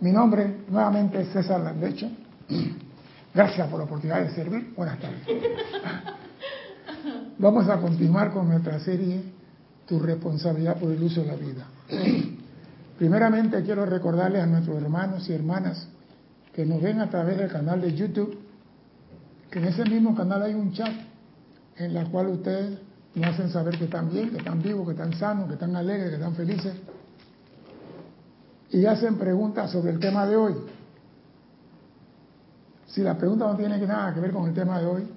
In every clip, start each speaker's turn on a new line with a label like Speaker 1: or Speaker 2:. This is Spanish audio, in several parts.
Speaker 1: Mi nombre nuevamente es César Landecho. Gracias por la oportunidad de servir. Buenas tardes. Vamos a continuar con nuestra serie Tu responsabilidad por el uso de la vida. Primeramente quiero recordarles a nuestros hermanos y hermanas que nos ven a través del canal de YouTube, que en ese mismo canal hay un chat en el cual ustedes nos hacen saber que están bien, que están vivos, que están sanos, que están alegres, que están felices. Y hacen preguntas sobre el tema de hoy. Si la pregunta no tiene nada que ver con el tema de hoy,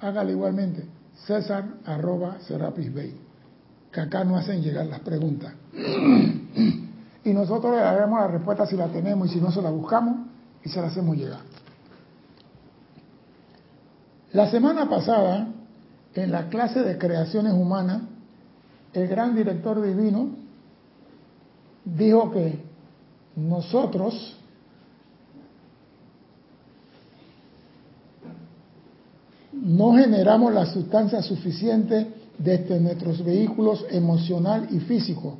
Speaker 1: hágala igualmente. César arroba Serapis Bay. Que acá no hacen llegar las preguntas. y nosotros le daremos la respuesta si la tenemos y si no se la buscamos y se la hacemos llegar. La semana pasada, en la clase de creaciones humanas, el gran director divino dijo que nosotros no generamos la sustancia suficiente desde nuestros vehículos emocional y físico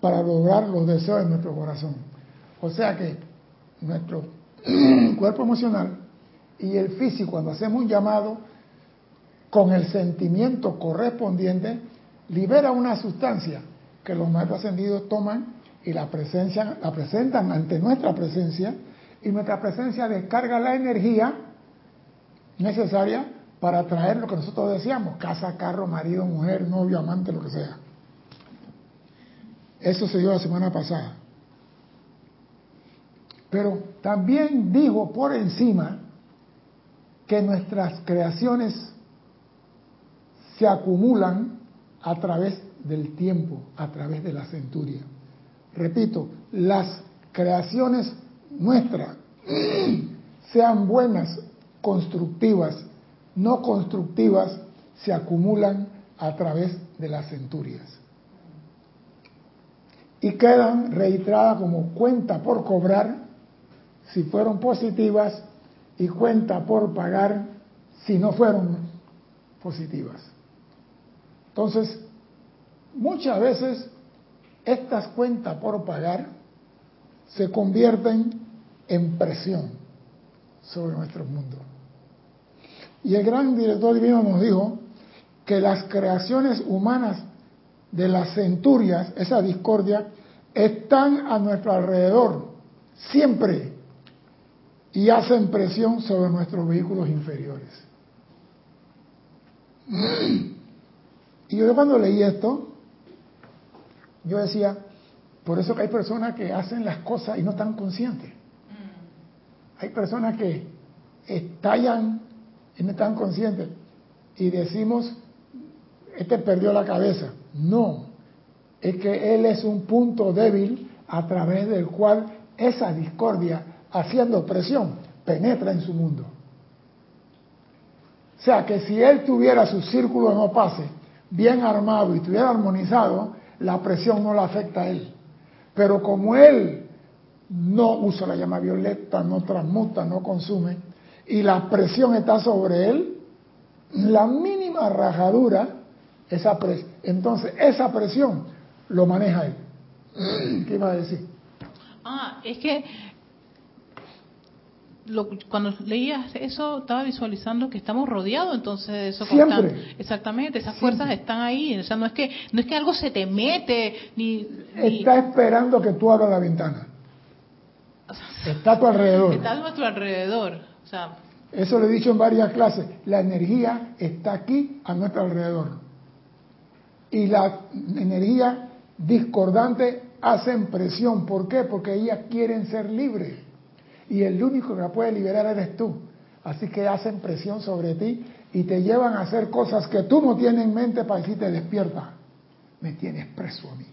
Speaker 1: para lograr los deseos de nuestro corazón. O sea que nuestro cuerpo emocional y el físico, cuando hacemos un llamado, con el sentimiento correspondiente, libera una sustancia que los maestros ascendidos toman y la, presencia, la presentan ante nuestra presencia, y nuestra presencia descarga la energía necesaria para traer lo que nosotros deseamos, casa, carro, marido, mujer, novio, amante, lo que sea. Eso se dio la semana pasada. Pero también digo por encima que nuestras creaciones se acumulan a través del tiempo, a través de la centuria. Repito, las creaciones nuestras, sean buenas, constructivas, no constructivas, se acumulan a través de las centurias. Y quedan registradas como cuenta por cobrar si fueron positivas y cuenta por pagar si no fueron positivas. Entonces, muchas veces estas cuentas por pagar se convierten en presión sobre nuestro mundo. Y el gran director divino nos dijo que las creaciones humanas de las centurias, esa discordia, están a nuestro alrededor, siempre, y hacen presión sobre nuestros vehículos inferiores. Y yo cuando leí esto, yo decía, por eso que hay personas que hacen las cosas y no están conscientes. Mm. Hay personas que estallan y no están conscientes. Y decimos, este perdió la cabeza. No, es que él es un punto débil a través del cual esa discordia, haciendo presión, penetra en su mundo. O sea que si él tuviera su círculo no pase bien armado y estuviera armonizado, la presión no la afecta a él. Pero como él no usa la llama violeta, no transmuta, no consume, y la presión está sobre él, la mínima rajadura, esa entonces esa presión lo maneja él. ¿Qué iba a decir?
Speaker 2: Ah, es que cuando leías eso estaba visualizando que estamos rodeados entonces de eso
Speaker 1: Siempre.
Speaker 2: exactamente esas fuerzas están ahí o sea no es que no es que algo se te mete ni,
Speaker 1: está esperando que tú abras la ventana. Está a tu alrededor.
Speaker 2: Está a nuestro alrededor o sea,
Speaker 1: eso lo he dicho en varias clases la energía está aquí a nuestro alrededor. Y la energía discordante hacen presión. ¿por qué? porque ellas quieren ser libres y el único que la puede liberar eres tú. Así que hacen presión sobre ti y te llevan a hacer cosas que tú no tienes en mente para decirte despierta. Me tienes preso a mí.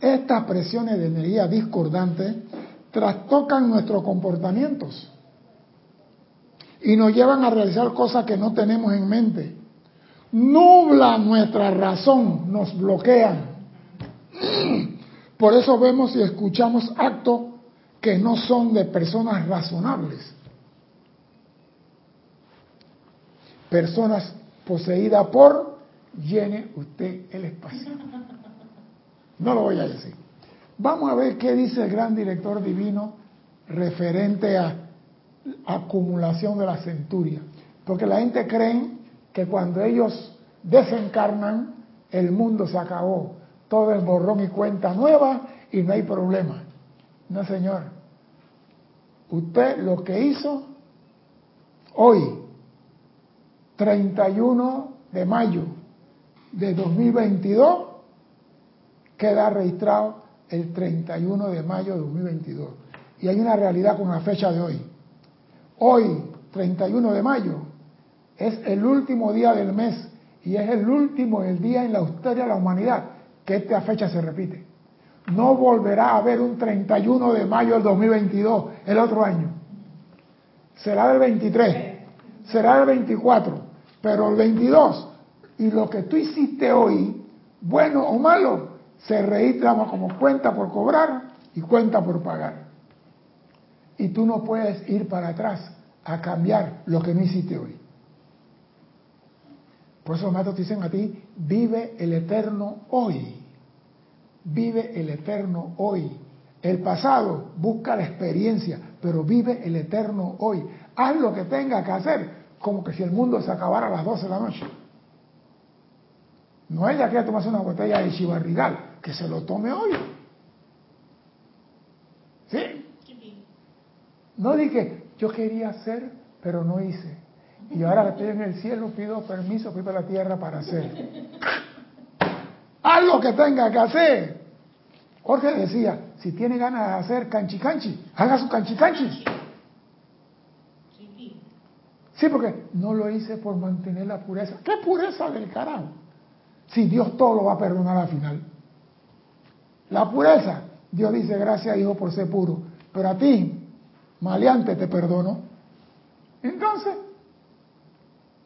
Speaker 1: Estas presiones de energía discordante trastocan nuestros comportamientos y nos llevan a realizar cosas que no tenemos en mente. Nublan nuestra razón, nos bloquean. Por eso vemos y escuchamos actos que no son de personas razonables. Personas poseídas por llene usted el espacio. No lo voy a decir. Vamos a ver qué dice el gran director divino referente a acumulación de la centuria. Porque la gente cree que cuando ellos desencarnan, el mundo se acabó. Todo es borrón y cuenta nueva y no hay problema. No, señor. Usted lo que hizo hoy, 31 de mayo de 2022, queda registrado el 31 de mayo de 2022. Y hay una realidad con la fecha de hoy. Hoy, 31 de mayo, es el último día del mes y es el último el día en la historia de la humanidad que esta fecha se repite. No volverá a haber un 31 de mayo del 2022 el otro año. Será del 23, será del 24, pero el 22 y lo que tú hiciste hoy, bueno o malo, se registra como cuenta por cobrar y cuenta por pagar. Y tú no puedes ir para atrás a cambiar lo que no hiciste hoy. Por eso los maestros te dicen a ti, vive el eterno hoy. Vive el eterno hoy. El pasado busca la experiencia, pero vive el eterno hoy. Haz lo que tenga que hacer, como que si el mundo se acabara a las 12 de la noche. No ella quiere tomarse una botella de chivarrigal, que se lo tome hoy. ¿Sí? No dije, yo quería hacer, pero no hice. Y ahora que estoy en el cielo pido permiso, para la tierra para hacer. Haz lo que tenga que hacer. Jorge decía, si tiene ganas de hacer canchi canchi, haga su canchi canchi. Sí, porque no lo hice por mantener la pureza. ¿Qué pureza del carajo? Si Dios todo lo va a perdonar al final. La pureza, Dios dice, gracias hijo por ser puro. Pero a ti, maleante, te perdono. Entonces,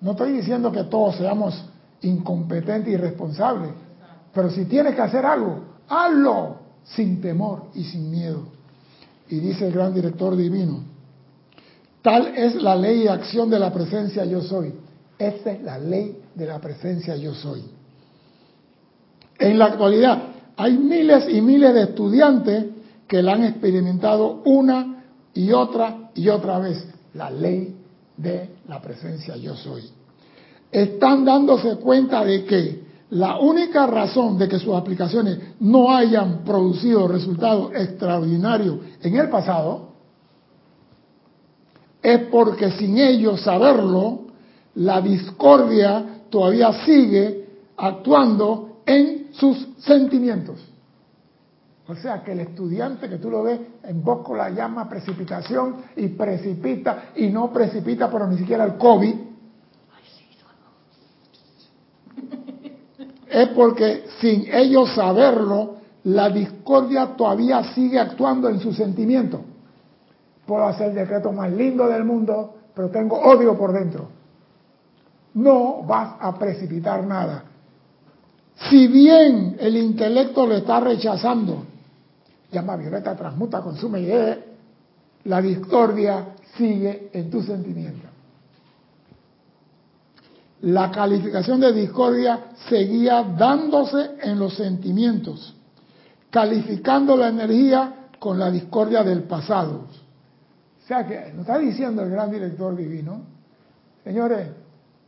Speaker 1: no estoy diciendo que todos seamos incompetentes y responsables, pero si tienes que hacer algo, hazlo sin temor y sin miedo. Y dice el gran director divino, tal es la ley y acción de la presencia yo soy. Esta es la ley de la presencia yo soy. En la actualidad hay miles y miles de estudiantes que la han experimentado una y otra y otra vez. La ley de la presencia yo soy. Están dándose cuenta de que la única razón de que sus aplicaciones no hayan producido resultados extraordinarios en el pasado es porque sin ellos saberlo, la discordia todavía sigue actuando en sus sentimientos. O sea que el estudiante que tú lo ves en Bosco la llama precipitación y precipita y no precipita, pero ni siquiera el COVID. Es porque sin ellos saberlo, la discordia todavía sigue actuando en sus sentimientos. Puedo hacer el decreto más lindo del mundo, pero tengo odio por dentro. No vas a precipitar nada. Si bien el intelecto lo está rechazando, llama violeta, transmuta, consume y la discordia sigue en tu sentimiento. La calificación de discordia seguía dándose en los sentimientos, calificando la energía con la discordia del pasado. O sea que nos está diciendo el gran director divino, señores,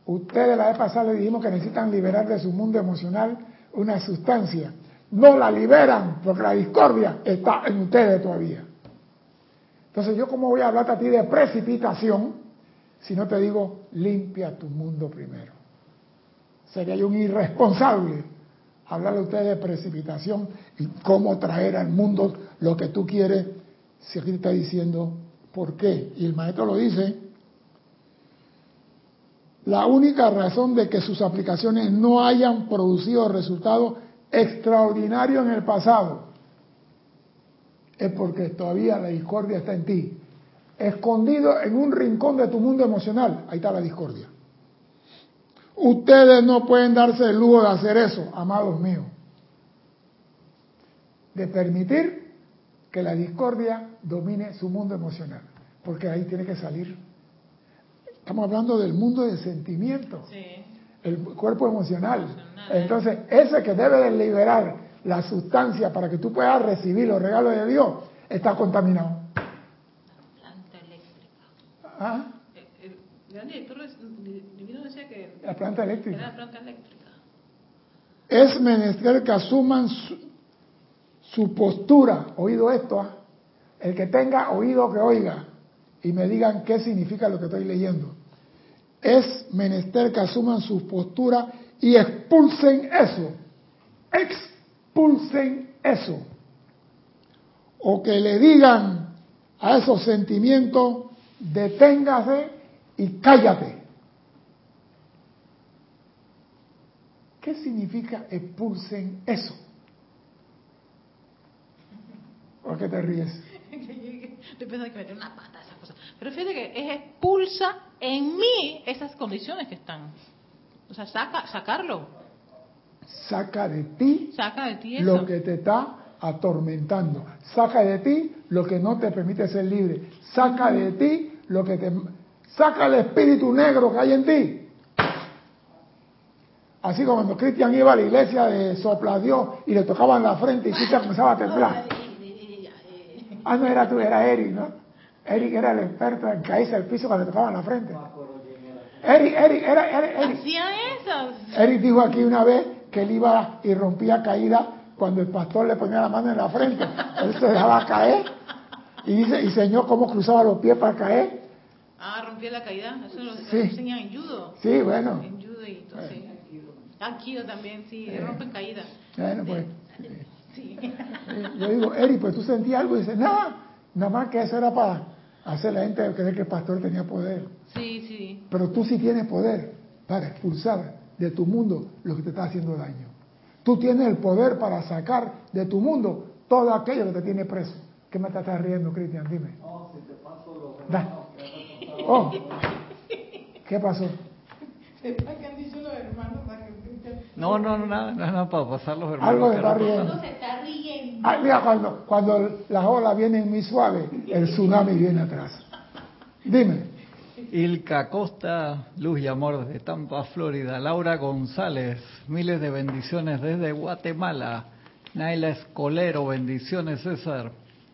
Speaker 1: ustedes la vez pasada le dijimos que necesitan liberar de su mundo emocional una sustancia no la liberan porque la discordia está en ustedes todavía. Entonces yo cómo voy a hablarte a ti de precipitación si no te digo limpia tu mundo primero. Sería yo un irresponsable hablarle a ustedes de precipitación y cómo traer al mundo lo que tú quieres si aquí te está diciendo por qué. Y el maestro lo dice, la única razón de que sus aplicaciones no hayan producido resultados extraordinario en el pasado, es porque todavía la discordia está en ti. Escondido en un rincón de tu mundo emocional, ahí está la discordia. Ustedes no pueden darse el lujo de hacer eso, amados míos. De permitir que la discordia domine su mundo emocional, porque ahí tiene que salir. Estamos hablando del mundo de sentimientos. El cuerpo emocional. Entonces, ese que debe de liberar la sustancia para que tú puedas recibir los regalos de Dios, está contaminado.
Speaker 2: Planta eléctrica.
Speaker 1: ¿Ah?
Speaker 2: Eh, eh, divino decía que
Speaker 1: La planta
Speaker 2: era
Speaker 1: eléctrica.
Speaker 2: la planta eléctrica.
Speaker 1: Es menester que asuman su, su postura. Oído esto, ¿ah? el que tenga oído que oiga y me digan qué significa lo que estoy leyendo. Es menester que asuman su postura y expulsen eso. Expulsen eso. O que le digan a esos sentimientos, deténgase y cállate. ¿Qué significa expulsen eso? ¿Por qué te ríes?
Speaker 2: Estoy pensando que meter una pata. Pero fíjate que es expulsa en mí esas condiciones que están. O sea, saca, sacarlo.
Speaker 1: Saca de ti
Speaker 2: Saca de ti eso.
Speaker 1: lo que te está atormentando. Saca de ti lo que no te permite ser libre. Saca de ti lo que te... Saca el espíritu negro que hay en ti. Así como cuando Cristian iba a la iglesia de Sopla Dios y le tocaban la frente y Cristian comenzaba a temblar. Ah, no era tú, era Eric, ¿no? Eric era el experto en caerse al piso cuando le tocaban la frente. Eric, Eric, era Eric, Eric.
Speaker 2: Eso.
Speaker 1: Eric dijo aquí una vez que él iba y rompía caída cuando el pastor le ponía la mano en la frente. Él se dejaba caer y dice, y enseñó cómo cruzaba los pies para caer.
Speaker 2: Ah, rompí la caída. Eso lo,
Speaker 1: Sí.
Speaker 2: enseñan en judo.
Speaker 1: Sí, bueno.
Speaker 2: En judo y entonces. Aikido también, sí,
Speaker 1: Eh.
Speaker 2: rompen caída.
Speaker 1: Bueno, pues.
Speaker 2: Sí.
Speaker 1: Yo digo, Eric, pues tú sentías algo y dice, nada, nada más que eso era para hacer la gente creer que el pastor tenía poder.
Speaker 2: Sí, sí.
Speaker 1: Pero tú sí tienes poder para expulsar de tu mundo lo que te está haciendo daño. Tú tienes el poder para sacar de tu mundo todo aquello que te tiene preso. ¿Qué me estás riendo, Cristian? Dime. Da. Oh. ¿Qué pasó?
Speaker 2: Sepa que han dicho los hermanos para que
Speaker 3: No, no, no, nada, nada para pasar los hermanos.
Speaker 1: Algo te
Speaker 3: que no-
Speaker 2: se está riendo.
Speaker 1: Mira, cuando, cuando las olas vienen muy suaves, el tsunami viene atrás. Dime.
Speaker 3: Ilka Costa, luz y amor desde Tampa, Florida. Laura González, miles de bendiciones desde Guatemala. Naila Escolero, bendiciones César.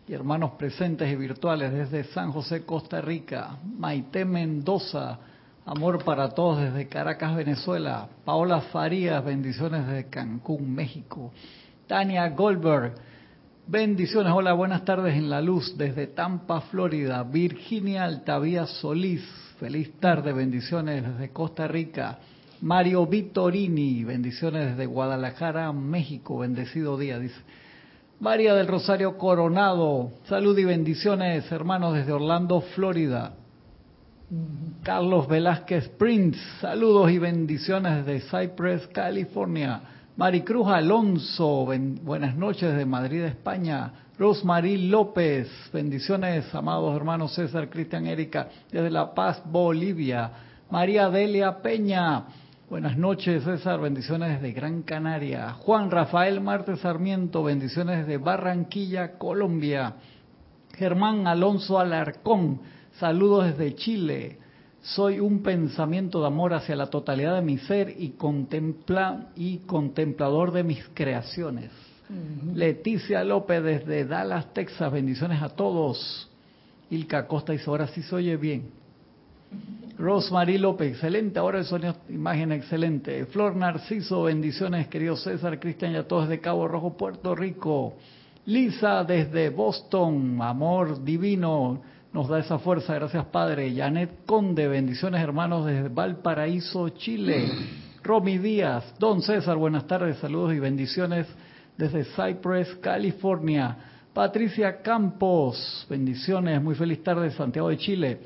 Speaker 3: Y hermanos presentes y virtuales desde San José, Costa Rica. Maite Mendoza, amor para todos desde Caracas, Venezuela. Paola Farías, bendiciones desde Cancún, México. Tania Goldberg, Bendiciones, hola, buenas tardes en la luz desde Tampa, Florida. Virginia Altavía Solís, feliz tarde, bendiciones desde Costa Rica. Mario Vitorini, bendiciones desde Guadalajara, México, bendecido día, dice. María del Rosario Coronado, salud y bendiciones, hermanos desde Orlando, Florida. Carlos Velázquez Prince, saludos y bendiciones desde Cypress, California. Maricruz Alonso, buenas noches desde Madrid, España. Rosmarie López, bendiciones, amados hermanos César, Cristian, Erika, desde La Paz, Bolivia. María Delia Peña, buenas noches César, bendiciones desde Gran Canaria. Juan Rafael Marte Sarmiento, bendiciones desde Barranquilla, Colombia. Germán Alonso Alarcón, saludos desde Chile. Soy un pensamiento de amor hacia la totalidad de mi ser y, contempla, y contemplador de mis creaciones. Leticia López desde Dallas, Texas, bendiciones a todos. Ilka Costa dice, ahora sí se oye bien. Rosemary López, excelente, ahora el sonido, imagen excelente. Flor Narciso, bendiciones, querido César, Cristian y a todos de Cabo Rojo, Puerto Rico. Lisa desde Boston, amor divino, nos da esa fuerza, gracias Padre. Janet Conde, bendiciones hermanos desde Valparaíso, Chile. Romy Díaz, Don César, buenas tardes, saludos y bendiciones desde Cypress, California. Patricia Campos, bendiciones, muy feliz tarde, Santiago de Chile.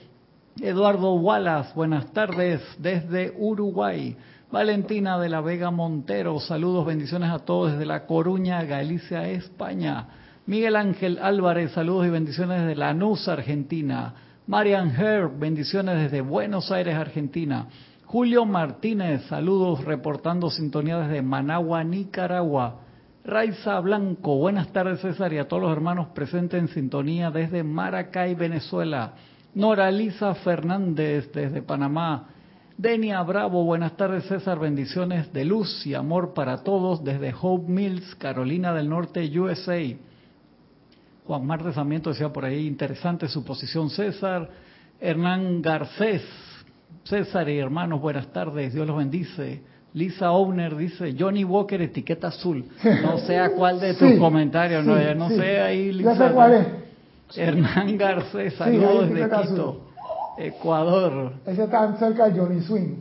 Speaker 3: Eduardo Wallace, buenas tardes desde Uruguay. Valentina de la Vega Montero, saludos, bendiciones a todos desde La Coruña, Galicia, España. Miguel Ángel Álvarez, saludos y bendiciones desde Lanús, Argentina. Marian Herb, bendiciones desde Buenos Aires, Argentina. Julio Martínez, saludos reportando sintonía desde Managua, Nicaragua. Raiza Blanco, buenas tardes César y a todos los hermanos presentes en sintonía desde Maracay, Venezuela. Nora Lisa Fernández desde Panamá. Denia Bravo, buenas tardes César, bendiciones de luz y amor para todos desde Hope Mills, Carolina del Norte, USA. Juan Marte Sarmiento decía por ahí, interesante su posición César. Hernán Garcés, César y hermanos, buenas tardes, Dios los bendice. Lisa Owner dice, Johnny Walker, etiqueta azul. No sé a cuál de tus
Speaker 1: Sí,
Speaker 3: comentarios, no,
Speaker 1: sí,
Speaker 3: ya no
Speaker 1: sí.
Speaker 3: sé ahí,
Speaker 1: Ya
Speaker 3: Lisa.
Speaker 1: sé cuál es.
Speaker 3: Hernán Garcés, saludos desde Quito,
Speaker 1: azul.
Speaker 3: Ecuador.
Speaker 1: Ese está cerca de Johnny Swing.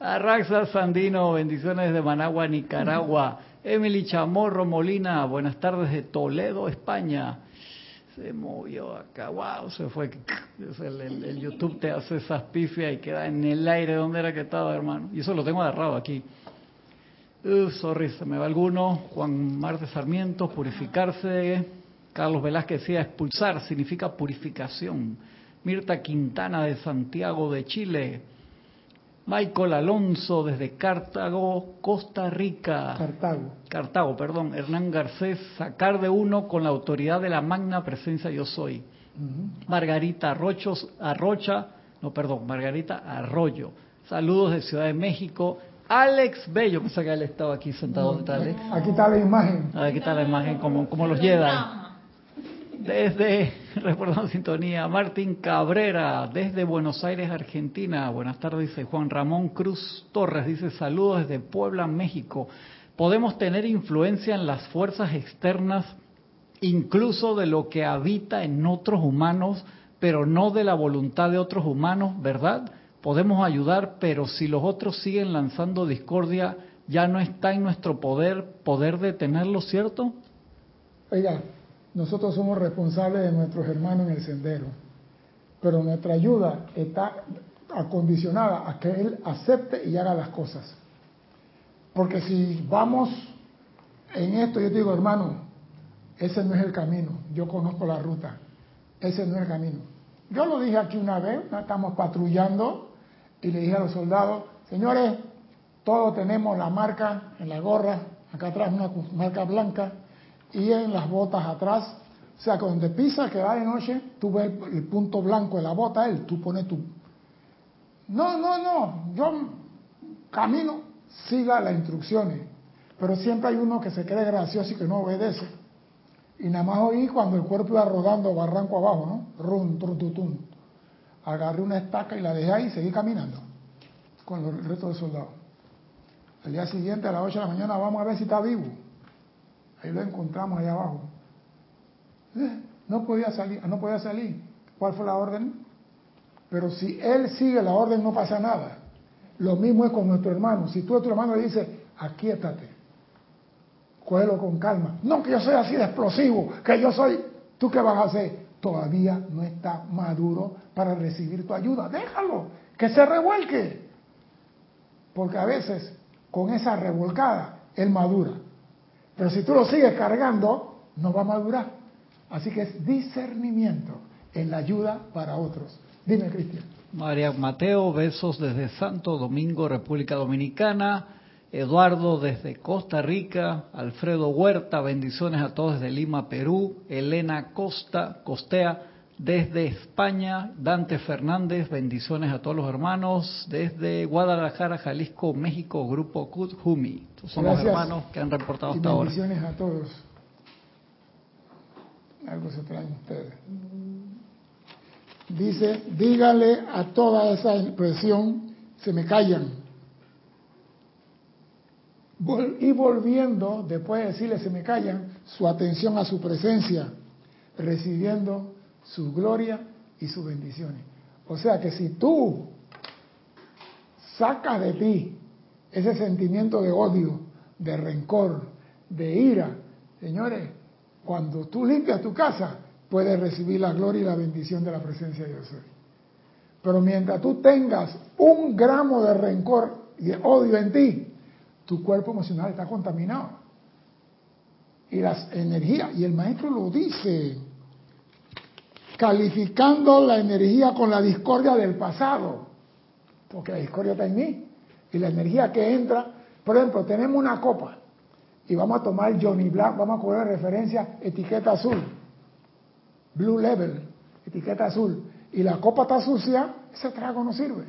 Speaker 3: Arraxa Sandino, bendiciones de Managua, Nicaragua. Emily Chamorro Molina, buenas tardes de Toledo, España. Se movió acá, wow, se fue. El, el- el YouTube te hace esas pifias y queda en el aire donde era que estaba, hermano. Y eso lo tengo agarrado aquí. Uh, sorry, se me va alguno. Juan Marte Sarmiento, purificarse. Carlos Velázquez decía, expulsar significa purificación. Mirta Quintana de Santiago de Chile. Michael Alonso desde Cartago, Costa Rica.
Speaker 1: Cartago.
Speaker 3: Cartago, perdón. Hernán Garcés, sacar de uno con la autoridad de la magna presencia yo soy. Margarita Arrochos, Arrocha, no, perdón, Margarita Arroyo. Saludos de Ciudad de México. Alex Bello, pensé que él estaba aquí sentado. ¿dónde está él?
Speaker 1: Aquí está la imagen.
Speaker 3: Aquí está la imagen, como, como los Jedi. Desde, reportando sintonía, Martín Cabrera, desde Buenos Aires, Argentina. Buenas tardes, dice Juan Ramón Cruz Torres, dice saludos desde Puebla, México. Podemos tener influencia en las fuerzas externas, incluso de lo que habita en otros humanos, pero no de la voluntad de otros humanos, ¿verdad? Podemos ayudar, pero si los otros siguen lanzando discordia, ya no está en nuestro poder poder detenerlo, ¿cierto?
Speaker 1: Oiga, nosotros somos responsables de nuestros hermanos en el sendero, pero nuestra ayuda está acondicionada a que Él acepte y haga las cosas. Porque si vamos en esto, yo digo, hermano, ese no es el camino, yo conozco la ruta, ese no es el camino. Yo lo dije aquí una vez, estamos patrullando y le dije a los soldados, señores, todos tenemos la marca en la gorra, acá atrás una marca blanca, y en las botas atrás. O sea, que donde pisa que va de noche, tú ves el, punto blanco de la bota, él, tú pones tu... No, no, no, yo camino, siga las instrucciones. Pero siempre hay uno que se cree gracioso y que no obedece. Y nada más oí cuando el cuerpo iba rodando barranco abajo, ¿no? Rum, tru, tu, tum. Agarré una estaca y la dejé ahí y seguí caminando con el resto de soldados. Al día siguiente, a las 8 de la mañana, vamos a ver si está vivo. Ahí lo encontramos allá abajo. Eh, No podía salir, no podía salir. ¿Cuál fue la orden? Pero si él sigue la orden, no pasa nada. Lo mismo es con nuestro hermano. Si tú a tu hermano le dices, aquíétate, cógelo con calma. No que yo soy así de explosivo, que yo soy. ¿Tú qué vas a hacer? Todavía no está maduro para recibir tu ayuda. Déjalo, que se revuelque. Porque a veces, con esa revolcada, él madura. Pero si tú lo sigues cargando, no va a madurar. Así que es discernimiento en la ayuda para otros. Dime, Cristian.
Speaker 3: María Mateo, besos desde Santo Domingo, República Dominicana. Eduardo desde Costa Rica. Alfredo Huerta, bendiciones a todos desde Lima, Perú. Elena Costa, Costea desde España. Dante Fernández, bendiciones a todos los hermanos. Desde Guadalajara, Jalisco, México, Grupo son los
Speaker 1: Gracias.
Speaker 3: hermanos que han reportado
Speaker 1: Y
Speaker 3: hasta ahora.
Speaker 1: bendiciones a todos. Algo se traen ustedes. Dice, dígale a toda esa impresión, se me callan. Vol- y volviendo, después de decirle se me callan, su atención a su presencia, recibiendo su gloria y sus bendiciones. O sea que si tú sacas de ti ese sentimiento de odio, de rencor, de ira, señores, cuando tú limpias tu casa, puedes recibir la gloria y la bendición de la presencia de Dios. Pero mientras tú tengas un gramo de rencor y de odio en ti, tu cuerpo emocional está contaminado. Y las energías, y el maestro lo dice, calificando la energía con la discordia del pasado, porque la discordia está en mí, y la energía que entra, por ejemplo, tenemos una copa y vamos a tomar Johnny Black, vamos a coger referencia etiqueta azul, Blue Level, etiqueta azul, y la copa está sucia, ese trago no sirve.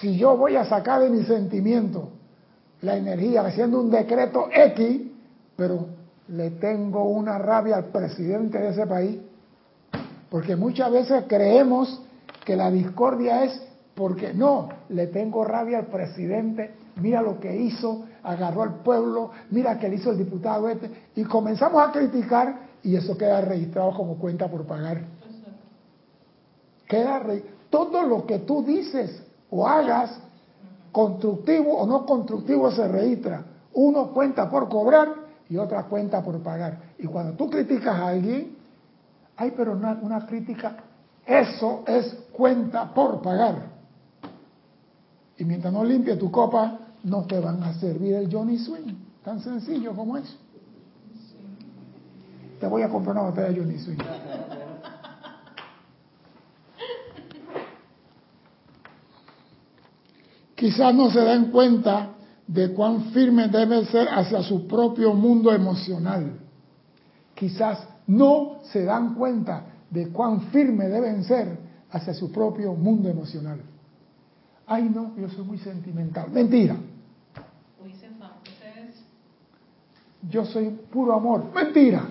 Speaker 1: Si yo voy a sacar de mi sentimiento la energía haciendo un decreto X, pero le tengo una rabia al presidente de ese país, porque muchas veces creemos que la discordia es porque no, le tengo rabia al presidente, mira lo que hizo, agarró al pueblo, mira que le hizo el diputado este, y comenzamos a criticar y eso queda registrado como cuenta por pagar. Queda todo lo que tú dices o hagas, constructivo o no constructivo, se registra. Uno cuenta por cobrar y otra cuenta por pagar. Y cuando tú criticas a alguien, hay pero una, una crítica, eso es cuenta por pagar. Y mientras no limpie tu copa, no te van a servir el Johnny Swing. Tan sencillo como eso. Te voy a comprar una botella de Johnny Swing. Quizás no se den cuenta de cuán firme debe ser hacia su propio mundo emocional. Quizás no se dan cuenta de cuán firme deben ser hacia su propio mundo emocional. Ay, no, yo soy muy sentimental. Mentira. Yo soy puro amor. Mentira.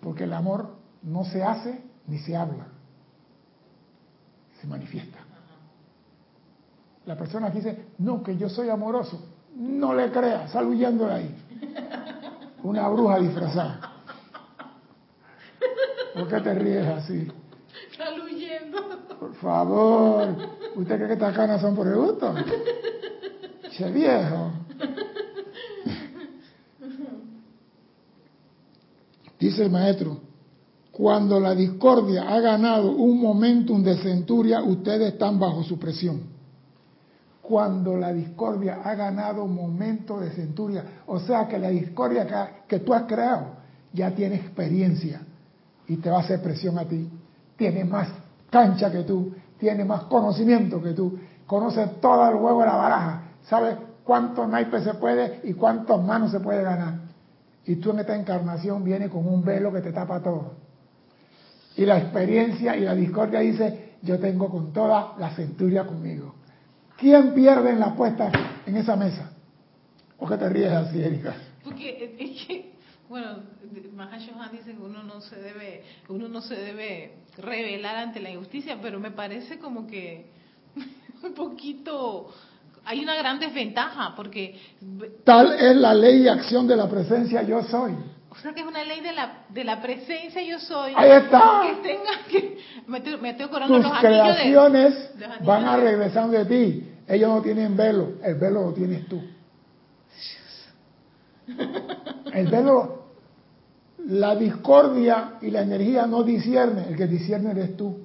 Speaker 1: Porque el amor no se hace ni se habla. Se manifiesta. La persona que dice, no, que yo soy amoroso, no le crea, sal huyendo de ahí. Una bruja disfrazada. ¿Por qué te ríes así?
Speaker 2: Sal huyendo.
Speaker 1: Por favor, ¿usted cree que estas canas son por el gusto? Che viejo. Dice el maestro, cuando la discordia ha ganado un momentum de centuria, ustedes están bajo su presión. Cuando la discordia ha ganado momento de centuria, o sea que la discordia que, tú has creado ya tiene experiencia y te va a hacer presión a ti. Tiene más cancha que tú, tiene más conocimiento que tú, conoce todo el juego de la baraja, sabe cuántos naipes se puede y cuántos manos se puede ganar. Y tú en esta encarnación vienes con un velo que te tapa todo. Y la experiencia y la discordia dice, yo tengo con toda la centuria conmigo. ¿Quién pierde en la apuesta en esa mesa? ¿O qué te ríes así, Erika?
Speaker 2: Porque es que, bueno, Mahashohan dice que uno no se debe, uno no se debe revelar ante la injusticia, pero me parece como que un poquito hay una gran desventaja porque...
Speaker 1: Tal es la ley y acción de la presencia yo soy.
Speaker 2: O sea que es una ley de la, de la presencia yo soy.
Speaker 1: Ahí está.
Speaker 2: Que tenga que... Me estoy, me estoy
Speaker 1: Tus
Speaker 2: los
Speaker 1: creaciones
Speaker 2: de, los
Speaker 1: van a regresar de ti. Ellos no tienen velo, el velo lo tienes tú. El velo, la discordia y la energía no discierne, el que discierne eres tú.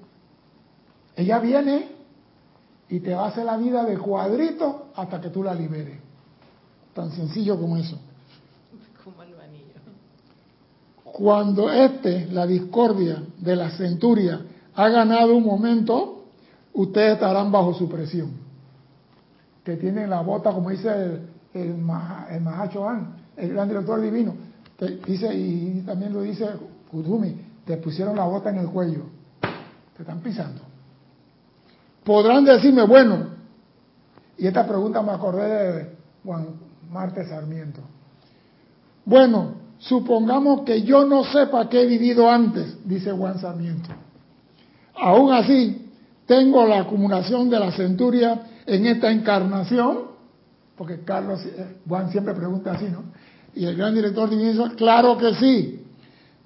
Speaker 1: Ella viene y te va a hacer la vida de cuadrito hasta que tú la liberes. Tan sencillo como eso.
Speaker 2: Como el anillo.
Speaker 1: Cuando este, la discordia de la centuria, ha ganado un momento, ustedes estarán bajo su presión. Que tienen la bota, como dice el, el, Maha- el el gran director divino. Te dice, y también lo dice Kudumi, te pusieron la bota en el cuello. Te están pisando. Podrán decirme, bueno, y esta pregunta me acordé de Juan Marte Sarmiento. Bueno, supongamos que yo no sepa que he vivido antes, dice Juan Sarmiento. Aún así, tengo la acumulación de la centuria en esta encarnación, porque Carlos, eh, Juan siempre pregunta así, ¿no? Y el gran director dice, claro que sí.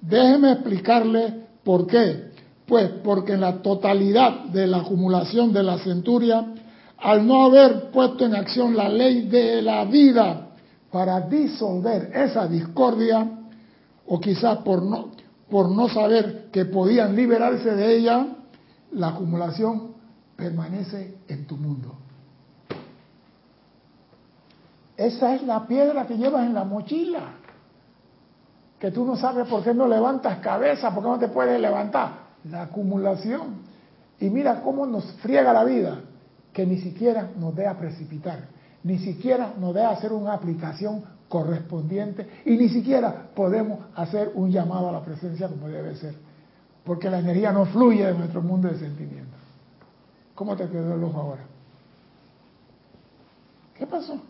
Speaker 1: Déjeme explicarle por qué. Pues porque en la totalidad de la acumulación de la centuria, al no haber puesto en acción la ley de la vida para disolver esa discordia, o quizás por no, por no saber que podían liberarse de ella, la acumulación permanece en tu mundo. Esa es la piedra que llevas en la mochila. Que tú no sabes por qué no levantas cabeza, por qué no te puedes levantar. La acumulación. Y mira cómo nos friega la vida, que ni siquiera nos deja precipitar, ni siquiera nos deja hacer una aplicación correspondiente y ni siquiera podemos hacer un llamado a la presencia como debe ser. Porque la energía no fluye de nuestro mundo de sentimientos. ¿Cómo te quedó el ojo ahora? ¿Qué pasó?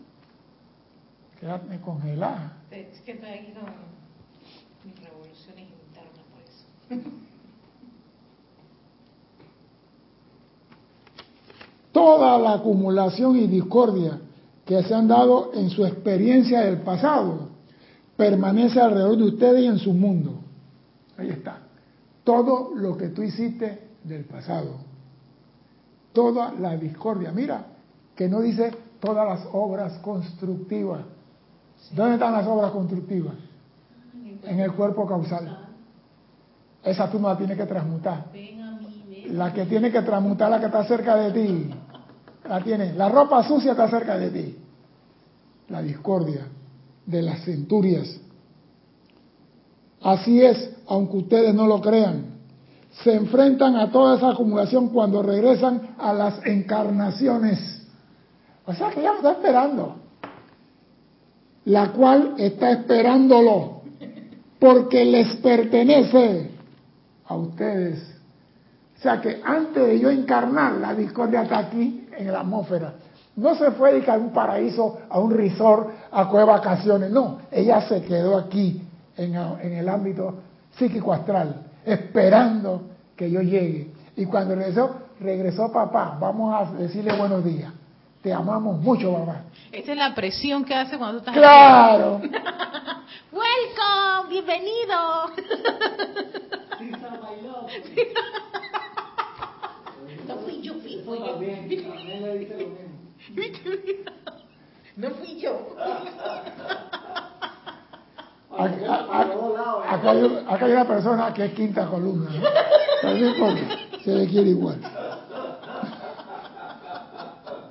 Speaker 1: Quedarme congelada.
Speaker 2: Es que estoy aquí con mis revoluciones internas por eso.
Speaker 1: Toda la acumulación y discordia que se han dado en su experiencia del pasado permanece alrededor de ustedes y en su mundo. Ahí está. Todo lo que tú hiciste del pasado. Toda la discordia. Mira, que no dice todas las obras constructivas. ¿Dónde están las obras constructivas? En el cuerpo causal. Esa tú no la tienes que transmutar. La que tiene que transmutar la que está cerca de ti. La tiene. La ropa sucia está cerca de ti. La discordia de las centurias. Así es, aunque ustedes no lo crean. Se enfrentan a toda esa acumulación cuando regresan a las encarnaciones. O sea que ya lo está esperando. La cual está esperándolo porque les pertenece a ustedes. O sea que antes de yo encarnar, la discordia está aquí en la atmósfera. No se fue a un paraíso, a un resort, a coger vacaciones. No, ella se quedó aquí en, en el ámbito psíquico astral, esperando que yo llegue. Y cuando regresó, regresó papá. Vamos a decirle buenos días. Te amamos mucho, papá.
Speaker 2: Esta es la presión que hace cuando tú estás
Speaker 1: ¡Claro!
Speaker 2: ¡Welcome! ¡Bienvenido! no fui yo, fui, fui yo. No fui yo.
Speaker 1: Acá, hay, acá hay una persona que es quinta columna, ¿no? Pero no importa, se le quiere igual.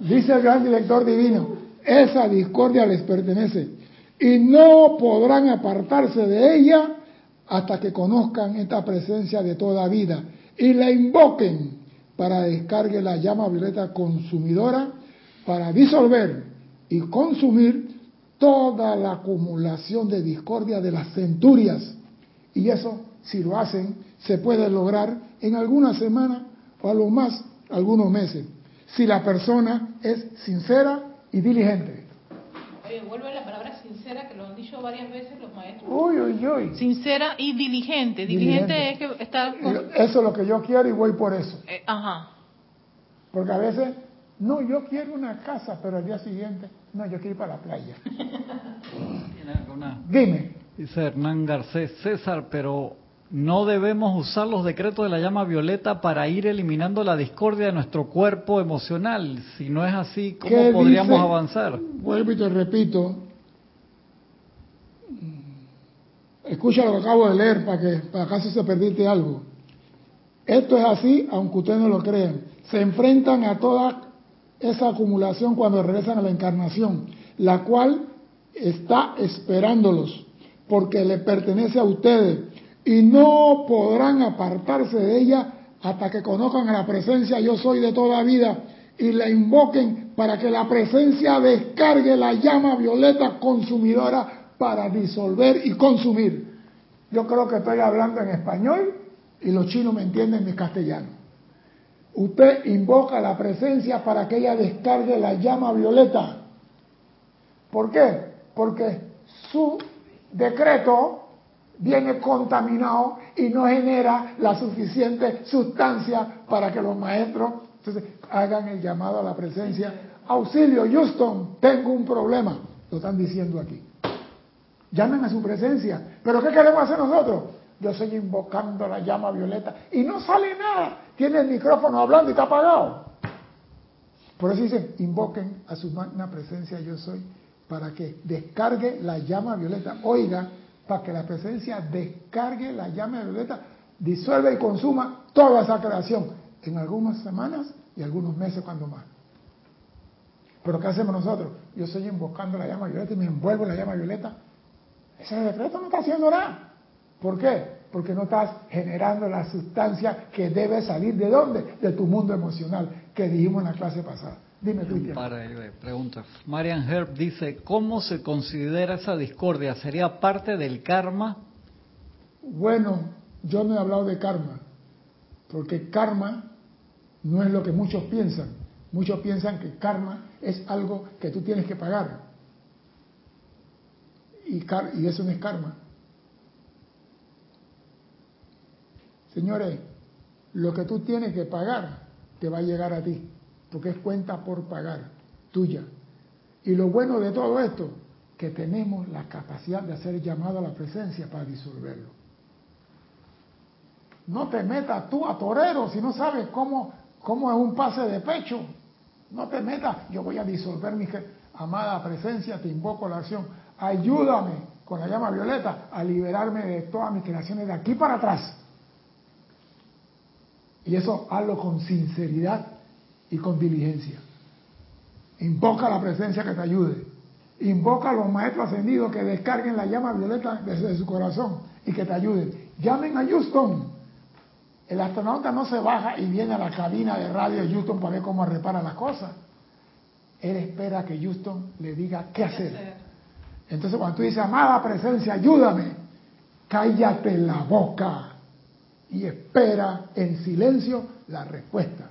Speaker 1: Dice el gran director divino, esa discordia les pertenece y no podrán apartarse de ella hasta que conozcan esta presencia de toda vida y la invoquen para descargue la llama violeta consumidora para disolver y consumir toda la acumulación de discordia de las centurias. Y eso, si lo hacen, se puede lograr en algunas semanas o a lo más algunos meses, si la persona es sincera y diligente.
Speaker 2: Oye, vuelve la palabra sincera, que lo han dicho varias veces los maestros.
Speaker 1: Uy, uy, uy.
Speaker 2: Sincera y diligente. Diligente,
Speaker 1: Diligente.
Speaker 2: es que está... con-
Speaker 1: Eso es lo que yo quiero y voy por eso.
Speaker 2: eh, ajá.
Speaker 1: Porque a veces, no, yo quiero una casa, pero al día siguiente, no, yo quiero ir para la playa. Dime,
Speaker 3: Dice Hernán Garcés, César, pero no debemos usar los decretos de la llama violeta para ir eliminando la discordia de nuestro cuerpo emocional. Si no es así, ¿cómo
Speaker 1: ¿Qué
Speaker 3: podríamos
Speaker 1: dice?
Speaker 3: avanzar?
Speaker 1: vuelvo y te repito, escucha lo que acabo de leer para que para acaso se perdiste algo. Esto es así, aunque ustedes no lo crean. Se enfrentan a toda esa acumulación cuando regresan a la encarnación, la cual está esperándolos, porque le pertenece a ustedes, y no podrán apartarse de ella hasta que conozcan a la presencia yo soy de toda vida y la invoquen para que la presencia descargue la llama violeta consumidora para disolver y consumir. Yo creo que estoy hablando en español y los chinos me entienden mi castellano. Usted invoca la presencia para que ella descargue la llama violeta. ¿Por qué? Porque su decreto viene contaminado y no genera la suficiente sustancia para que los maestros hagan el llamado a la presencia. Auxilio, Houston, tengo un problema. Lo están diciendo aquí. Llamen a su presencia. ¿Pero qué queremos hacer nosotros? Yo estoy invocando la llama violeta y no sale nada. Tiene el micrófono hablando y está apagado. Por eso dicen, invoquen a su magna presencia yo soy para que descargue la llama violeta. Oiga, para que la presencia descargue la llama violeta, disuelva y consuma toda esa creación en algunas semanas y algunos meses cuando más. Pero ¿qué hacemos nosotros? Yo estoy invocando la llama violeta y me envuelvo en la llama violeta. Ese decreto no está haciendo nada. ¿Por qué? Porque no estás generando la sustancia que debe salir de dónde? De tu mundo emocional, que dijimos en la clase pasada. Dime, Cristian.
Speaker 3: par de preguntas. Marian Herb dice, ¿cómo se considera esa discordia? ¿Sería parte del karma?
Speaker 1: Bueno, yo no he hablado de karma, porque karma No es lo que muchos piensan. Muchos piensan que karma es algo que tú tienes que pagar. Y, y eso no es karma. Señores, lo que tú tienes que pagar te va a llegar a ti, porque es cuenta por pagar, tuya. Y lo bueno de todo esto, que tenemos la capacidad de hacer llamado a la presencia para disolverlo. No te metas tú a torero si no sabes cómo, cómo es un pase de pecho. No te metas, yo voy a disolver mi amada presencia, te invoco la acción. Ayúdame con la llama violeta a liberarme de todas mis creaciones de aquí para atrás. Y eso hazlo con sinceridad y con diligencia. Invoca la presencia que te ayude. Invoca a los maestros ascendidos que descarguen la llama violeta desde su corazón y que te ayuden. Llamen a Houston. El astronauta no se baja y viene a la cabina de radio de Houston para ver cómo repara las cosas. Él espera que Houston le diga qué hacer. Entonces cuando tú dices, amada presencia, ayúdame, cállate la boca y espera en silencio la respuesta.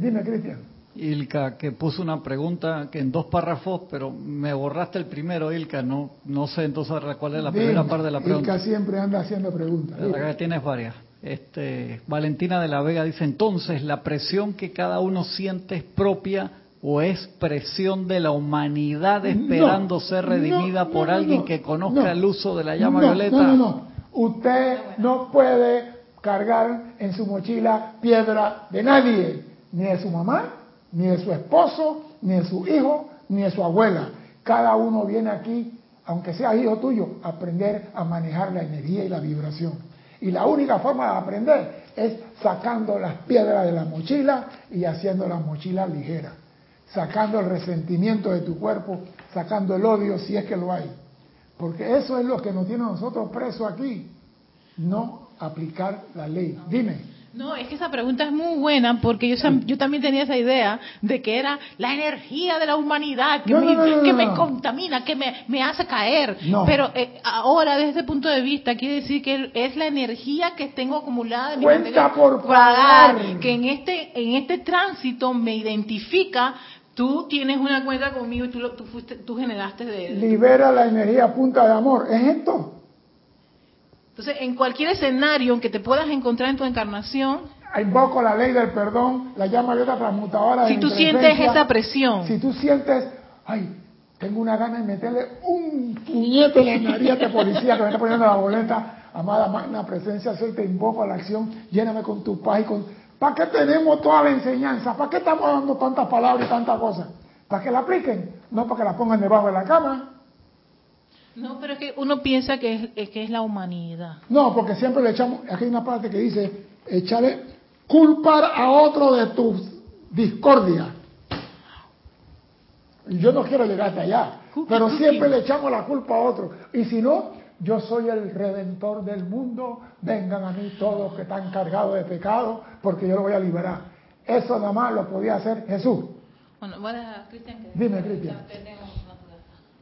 Speaker 1: Dime, Cristian.
Speaker 3: Ilka, que puso una pregunta que en dos párrafos, pero me borraste el primero, Ilka. No, no sé entonces cuál es la primera parte de la pregunta.
Speaker 1: Ilka siempre anda haciendo preguntas.
Speaker 3: La tienes varias. Este, Valentina de la Vega dice, entonces, ¿la presión que cada uno siente es propia o es presión de la humanidad esperando ser redimida por alguien que conozca el uso de la llama violeta?
Speaker 1: No, no, no. Usted no puede cargar en su mochila piedra de nadie, ni de su mamá, ni de su esposo, ni de su hijo, ni de su abuela. Cada uno viene aquí, aunque sea hijo tuyo, a aprender a manejar la energía y la vibración. Y la única forma de aprender es sacando las piedras de la mochila y haciendo la mochila ligera. Sacando el resentimiento de tu cuerpo, sacando el odio si es que lo hay. Porque eso es lo que nos tiene a nosotros presos aquí. No aplicar la ley. Dime.
Speaker 2: No, es que esa pregunta es muy buena porque yo, yo también tenía esa idea de que era la energía de la humanidad que, me, que me contamina, que me, me hace caer. Pero eh, ahora, desde ese punto de vista, quiere decir que es la energía que tengo acumulada en
Speaker 1: mi por pagar,
Speaker 2: que en este, en este tránsito me identifica Tú tienes una cuenta conmigo y tú, tú, fuiste, tú generaste de...
Speaker 1: Libera la energía punta de amor. ¿Es esto?
Speaker 2: Entonces, en cualquier escenario en que te puedas encontrar en tu encarnación,
Speaker 1: invoco la ley del perdón, la llama de otra transmutadora.
Speaker 2: Si tú sientes esa presión.
Speaker 1: Si tú sientes, ay, tengo una gana de meterle un puñete en la nariz a este policía que me está poniendo la boleta, amada magna presencia, soy, te invoco a la acción, lléname con tu paz y con... ¿Para qué tenemos toda la enseñanza? ¿Para qué estamos dando tantas palabras y tantas cosas? ¿Para que la apliquen? No para que la pongan debajo de la cama.
Speaker 2: No, pero es que uno piensa que es, que es la humanidad.
Speaker 1: No, porque siempre le echamos, aquí hay una parte que dice, echarle culpar a otro de tu discordia. Yo no quiero llegar hasta allá, pero siempre le echamos la culpa a otro. Y si no, yo soy el redentor del mundo, vengan a mí todos que están cargados de pecado, porque yo lo voy a liberar. Eso nada más lo podía hacer Jesús.
Speaker 2: Bueno, bueno Cristian.
Speaker 1: Dime, Cristian.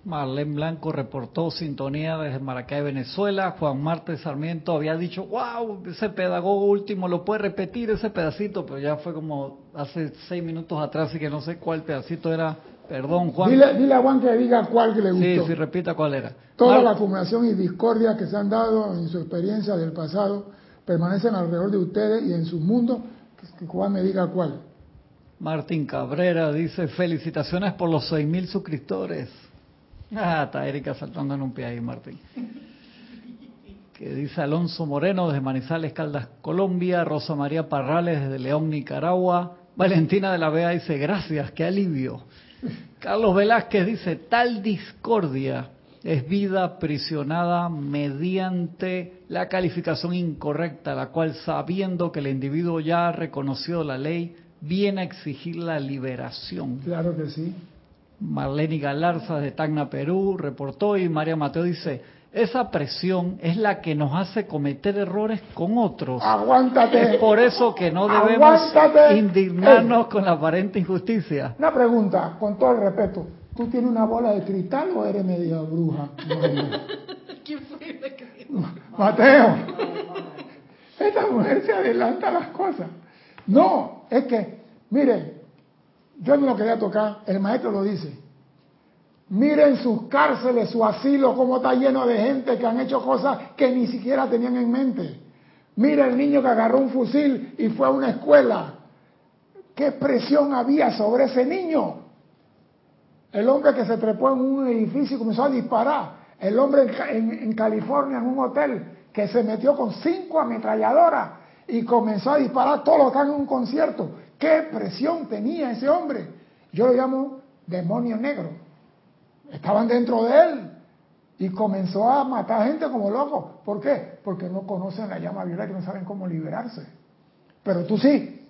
Speaker 3: Marlene Blanco reportó sintonía desde Maracay, Venezuela. Juan Marte Sarmiento había dicho, wow, ese pedagogo último lo puede repetir ese pedacito, pero ya fue como hace seis minutos atrás y que no sé cuál pedacito era. Perdón, Juan.
Speaker 1: Dile, a Juan que diga cuál que le gustó.
Speaker 3: Sí, sí, repita cuál era.
Speaker 1: Toda la acumulación y discordia que se han dado en su experiencia del pasado permanecen alrededor de ustedes y en su mundo. Que Juan me diga cuál.
Speaker 3: Martín Cabrera dice, felicitaciones por los seis mil suscriptores. Ah, está Erika saltando en un pie ahí, Martín. Que dice Alonso Moreno desde Manizales, Caldas, Colombia. Rosa María Parrales desde León, Nicaragua. Valentina de la Vega dice, gracias, qué alivio. Carlos Velázquez dice, tal discordia es vida aprisionada mediante la calificación incorrecta, la cual sabiendo que el individuo ya ha reconocido la ley, viene a exigir la liberación.
Speaker 1: Claro que sí.
Speaker 3: Marlene Galarza de Tacna, Perú, reportó y María Mateo dice, esa presión es la que nos hace cometer errores con otros.
Speaker 1: Aguántate.
Speaker 3: Es por eso que no debemos indignarnos con la aparente injusticia.
Speaker 1: Una pregunta, con todo el respeto. ¿Tú tienes una bola de cristal o eres media bruja?
Speaker 2: ¿Quién fue
Speaker 1: Mateo. Esta mujer se adelanta las cosas. No, es que, mire, yo no lo quería tocar, el maestro lo dice. Miren sus cárceles, su asilo, cómo está lleno de gente que han hecho cosas que ni siquiera tenían en mente. Mira el niño que agarró un fusil y fue a una escuela. ¿Qué presión había sobre ese niño? El hombre que se trepó en un edificio y comenzó a disparar. El hombre en, California, en un hotel, que se metió con cinco ametralladoras y comenzó a disparar todo lo que en un concierto. ¿Qué presión tenía ese hombre? Yo lo llamo demonio negro. Estaban dentro de él y comenzó a matar gente como loco. ¿Por qué? Porque no conocen la llama violeta y no saben cómo liberarse. Pero tú sí.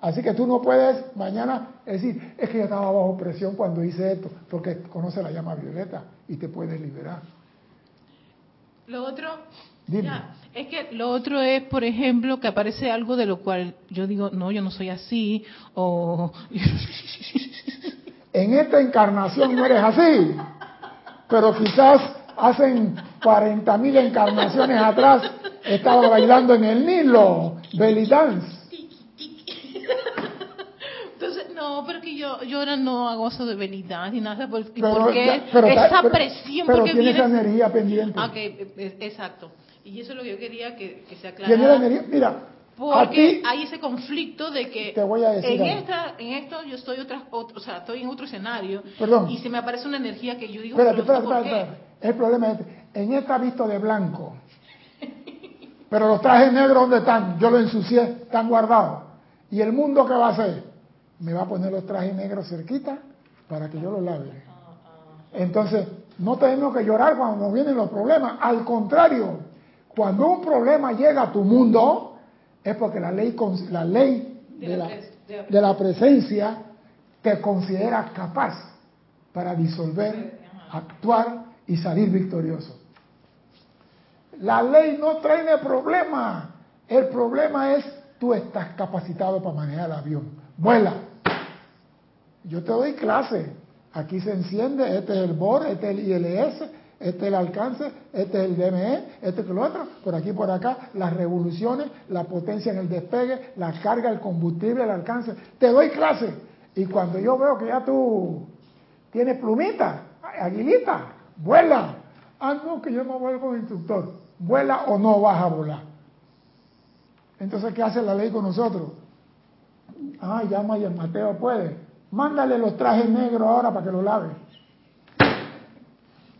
Speaker 1: Así que tú no puedes mañana decir, es que yo estaba bajo presión cuando hice esto, porque conoce la llama violeta y te puedes liberar.
Speaker 2: Lo otro, es que lo otro es, por ejemplo, que aparece algo de lo cual yo digo, no, yo no soy así, o
Speaker 1: En esta encarnación no eres así, pero quizás hacen 40.000 encarnaciones atrás estaba bailando en el Nilo, belly dance.
Speaker 2: Entonces, no, pero que yo, yo ahora no hago eso de belly dance ni nada, porque, esa presión,
Speaker 1: pero tiene esa energía pendiente.
Speaker 2: Ah, exacto. Y eso es lo que yo quería que, que se aclarara.
Speaker 1: Mira,
Speaker 2: porque hay ese conflicto de que
Speaker 1: te voy a decir
Speaker 2: en, esta, en esto yo estoy otra, o sea, estoy en otro escenario y se me aparece una energía que yo digo,
Speaker 1: espérate, espérate, espérate, El problema es, en esta visto de blanco, pero los trajes negros, ¿dónde están? Yo los ensucié, están guardados. ¿Y el mundo qué va a hacer? Me va a poner los trajes negros cerquita para que yo los lave. Entonces, no tenemos que llorar cuando nos vienen los problemas. Al contrario, cuando un problema llega a tu mundo, es porque la ley, la ley de, la, de la presencia te considera capaz para disolver, actuar y salir victorioso. La ley no trae problema. El problema es tú estás capacitado para manejar el avión. Vuela. Yo te doy clase. Aquí se enciende, este es el BOR, este es el ILS, este es el alcance, este es el DME, este es lo otro, por aquí por acá, las revoluciones, la potencia en el despegue, la carga, el combustible, el alcance. Te doy clase. Y cuando yo veo que ya tú tienes plumita, aguilita, vuela. Ah, no, que yo no vuelvo instructor. Vuela o no vas a volar. Entonces, ¿qué hace la ley con nosotros? Ah, llama y Mateo puede. Mándale los trajes negros ahora para que lo lave.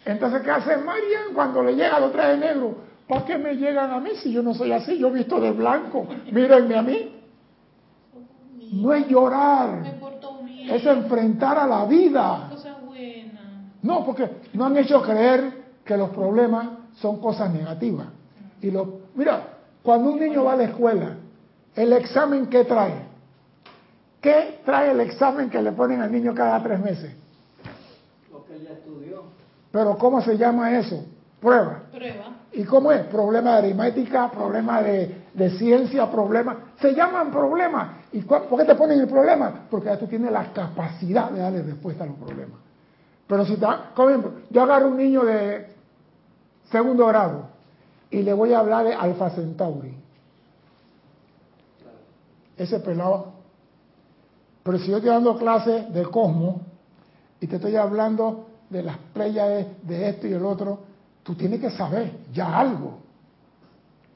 Speaker 1: Entonces, ¿qué hace Marian cuando le llega los trajes negros? ¿Por qué me llegan a mí si yo no soy así? Yo he visto de blanco. Mírenme a mí. No es llorar. Es enfrentar a la vida. No, porque no han hecho creer que los problemas son cosas negativas. Y lo, mira, cuando un niño va a la escuela, el examen ¿qué trae? ¿Qué trae el examen que le ponen al niño cada tres meses?
Speaker 3: Lo que él ya estudió.
Speaker 1: Pero ¿cómo se llama eso? Prueba.
Speaker 2: Prueba.
Speaker 1: ¿Y cómo es? Problema de aritmética, problema de, ciencia, problema. Se llaman problemas. ¿Y por qué te ponen el problema? Porque ya tú tienes la capacidad de darle respuesta a los problemas. Pero si está, por ejemplo, yo agarro un niño de segundo grado y le voy a hablar de Alfa Centauri. Ese pelado. Pero si yo estoy dando clases de cosmos y te estoy hablando de las playas de esto y el otro, tú tienes que saber ya algo.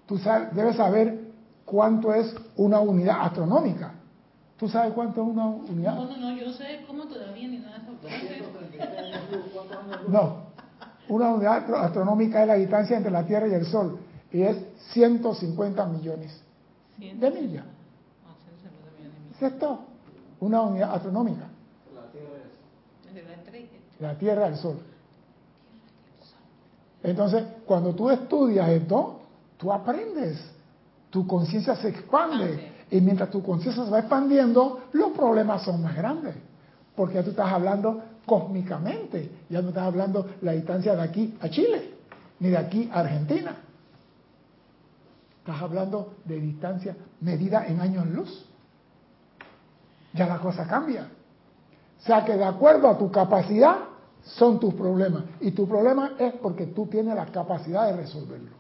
Speaker 1: Tú debes saber cuánto es una unidad astronómica. ¿Tú sabes cuánto es una unidad?
Speaker 2: No, no, no, yo sé cómo todavía ni nada
Speaker 1: No, una unidad astronómica es la distancia entre la Tierra y el Sol y es 150 millones de millas. ¿Es esto? Una unidad astronómica la Tierra del Sol. Entonces, cuando tú estudias esto, tú aprendes, tu conciencia se expande. Y mientras tu conciencia se va expandiendo, los problemas son más grandes. Porque ya tú estás hablando cósmicamente, ya no estás hablando la distancia de aquí a Chile, ni de aquí a Argentina. Estás hablando de distancia medida en años luz. Ya la cosa cambia. O sea que de acuerdo a tu capacidad son tus problemas. Y tu problema es porque tú tienes la capacidad de resolverlo.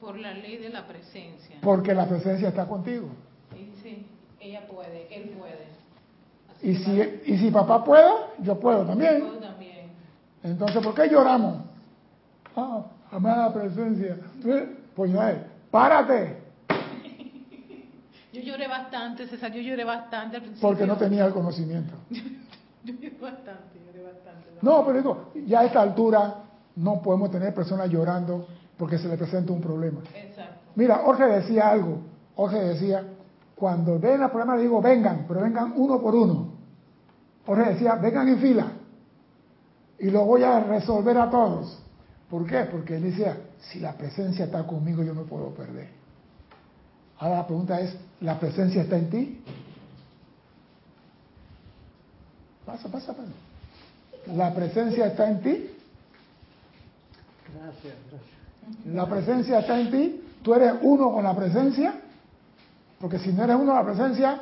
Speaker 2: Por la ley de la presencia.
Speaker 1: Porque la presencia está contigo.
Speaker 2: Sí, sí. ella puede, él puede. Así
Speaker 1: Y si,
Speaker 2: para-
Speaker 1: y si papá puede, yo puedo también.
Speaker 2: puedo también.
Speaker 1: Entonces, ¿por qué lloramos? Ah, amada presencia. Pues no es, párate,
Speaker 2: Yo lloré bastante, César, yo lloré bastante al principio.
Speaker 1: porque no tenía el conocimiento.
Speaker 2: Bastante, bastante.
Speaker 1: No, pero digo, ya a esta altura no podemos tener personas llorando porque se le presenta un problema.
Speaker 2: Exacto.
Speaker 1: Mira, Jorge decía algo. Jorge decía, cuando ven el problema, digo, vengan, pero vengan uno por uno. Jorge decía, vengan en fila. Y lo voy a resolver a todos. ¿Por qué? Porque él decía, si la presencia está conmigo, yo no puedo perder. Ahora la pregunta es, ¿la presencia está en ti? Pasa, pasa, pasa. ¿La presencia está en ti?
Speaker 3: Gracias, gracias.
Speaker 1: La presencia está en ti. Tú eres uno con la presencia. Porque si no eres uno con la presencia,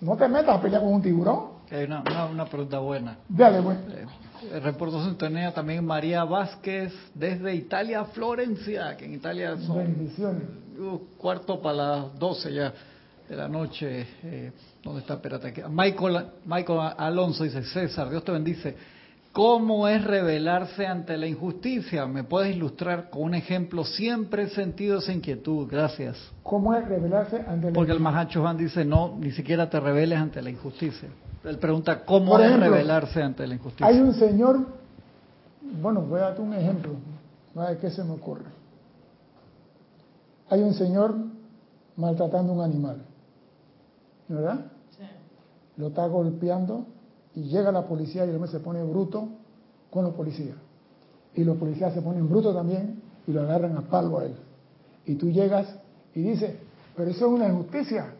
Speaker 1: no te metas a pelear con un tiburón.
Speaker 3: Hay una, una, una pregunta buena.
Speaker 1: Dale, pues.
Speaker 3: Eh, reportó sintonía también María Vázquez desde Italia, Florencia, que en Italia son
Speaker 1: Bendiciones.
Speaker 3: uh, cuarto para las 12 ya de la noche. Eh, ¿Dónde está? Espérate aquí. Michael, Michael Alonso dice, César, Dios te bendice. ¿Cómo es rebelarse ante la injusticia? ¿Me puedes ilustrar con un ejemplo? Siempre he sentido esa inquietud. Gracias.
Speaker 1: ¿Cómo es revelarse ante la
Speaker 3: Porque el Mahacho Han dice, no, ni siquiera te rebeles ante la injusticia. Él pregunta, ¿cómo es rebelarse ante la injusticia?
Speaker 1: Hay un señor, bueno, voy a darte un ejemplo, a ver qué se me ocurre. Hay un señor maltratando a un animal, ¿verdad?
Speaker 2: Sí.
Speaker 1: Lo está golpeando y llega la policía y el hombre se pone bruto con los policías. Y los policías se ponen brutos también y lo agarran a palo a él. Y tú llegas y dices, pero eso es una injusticia.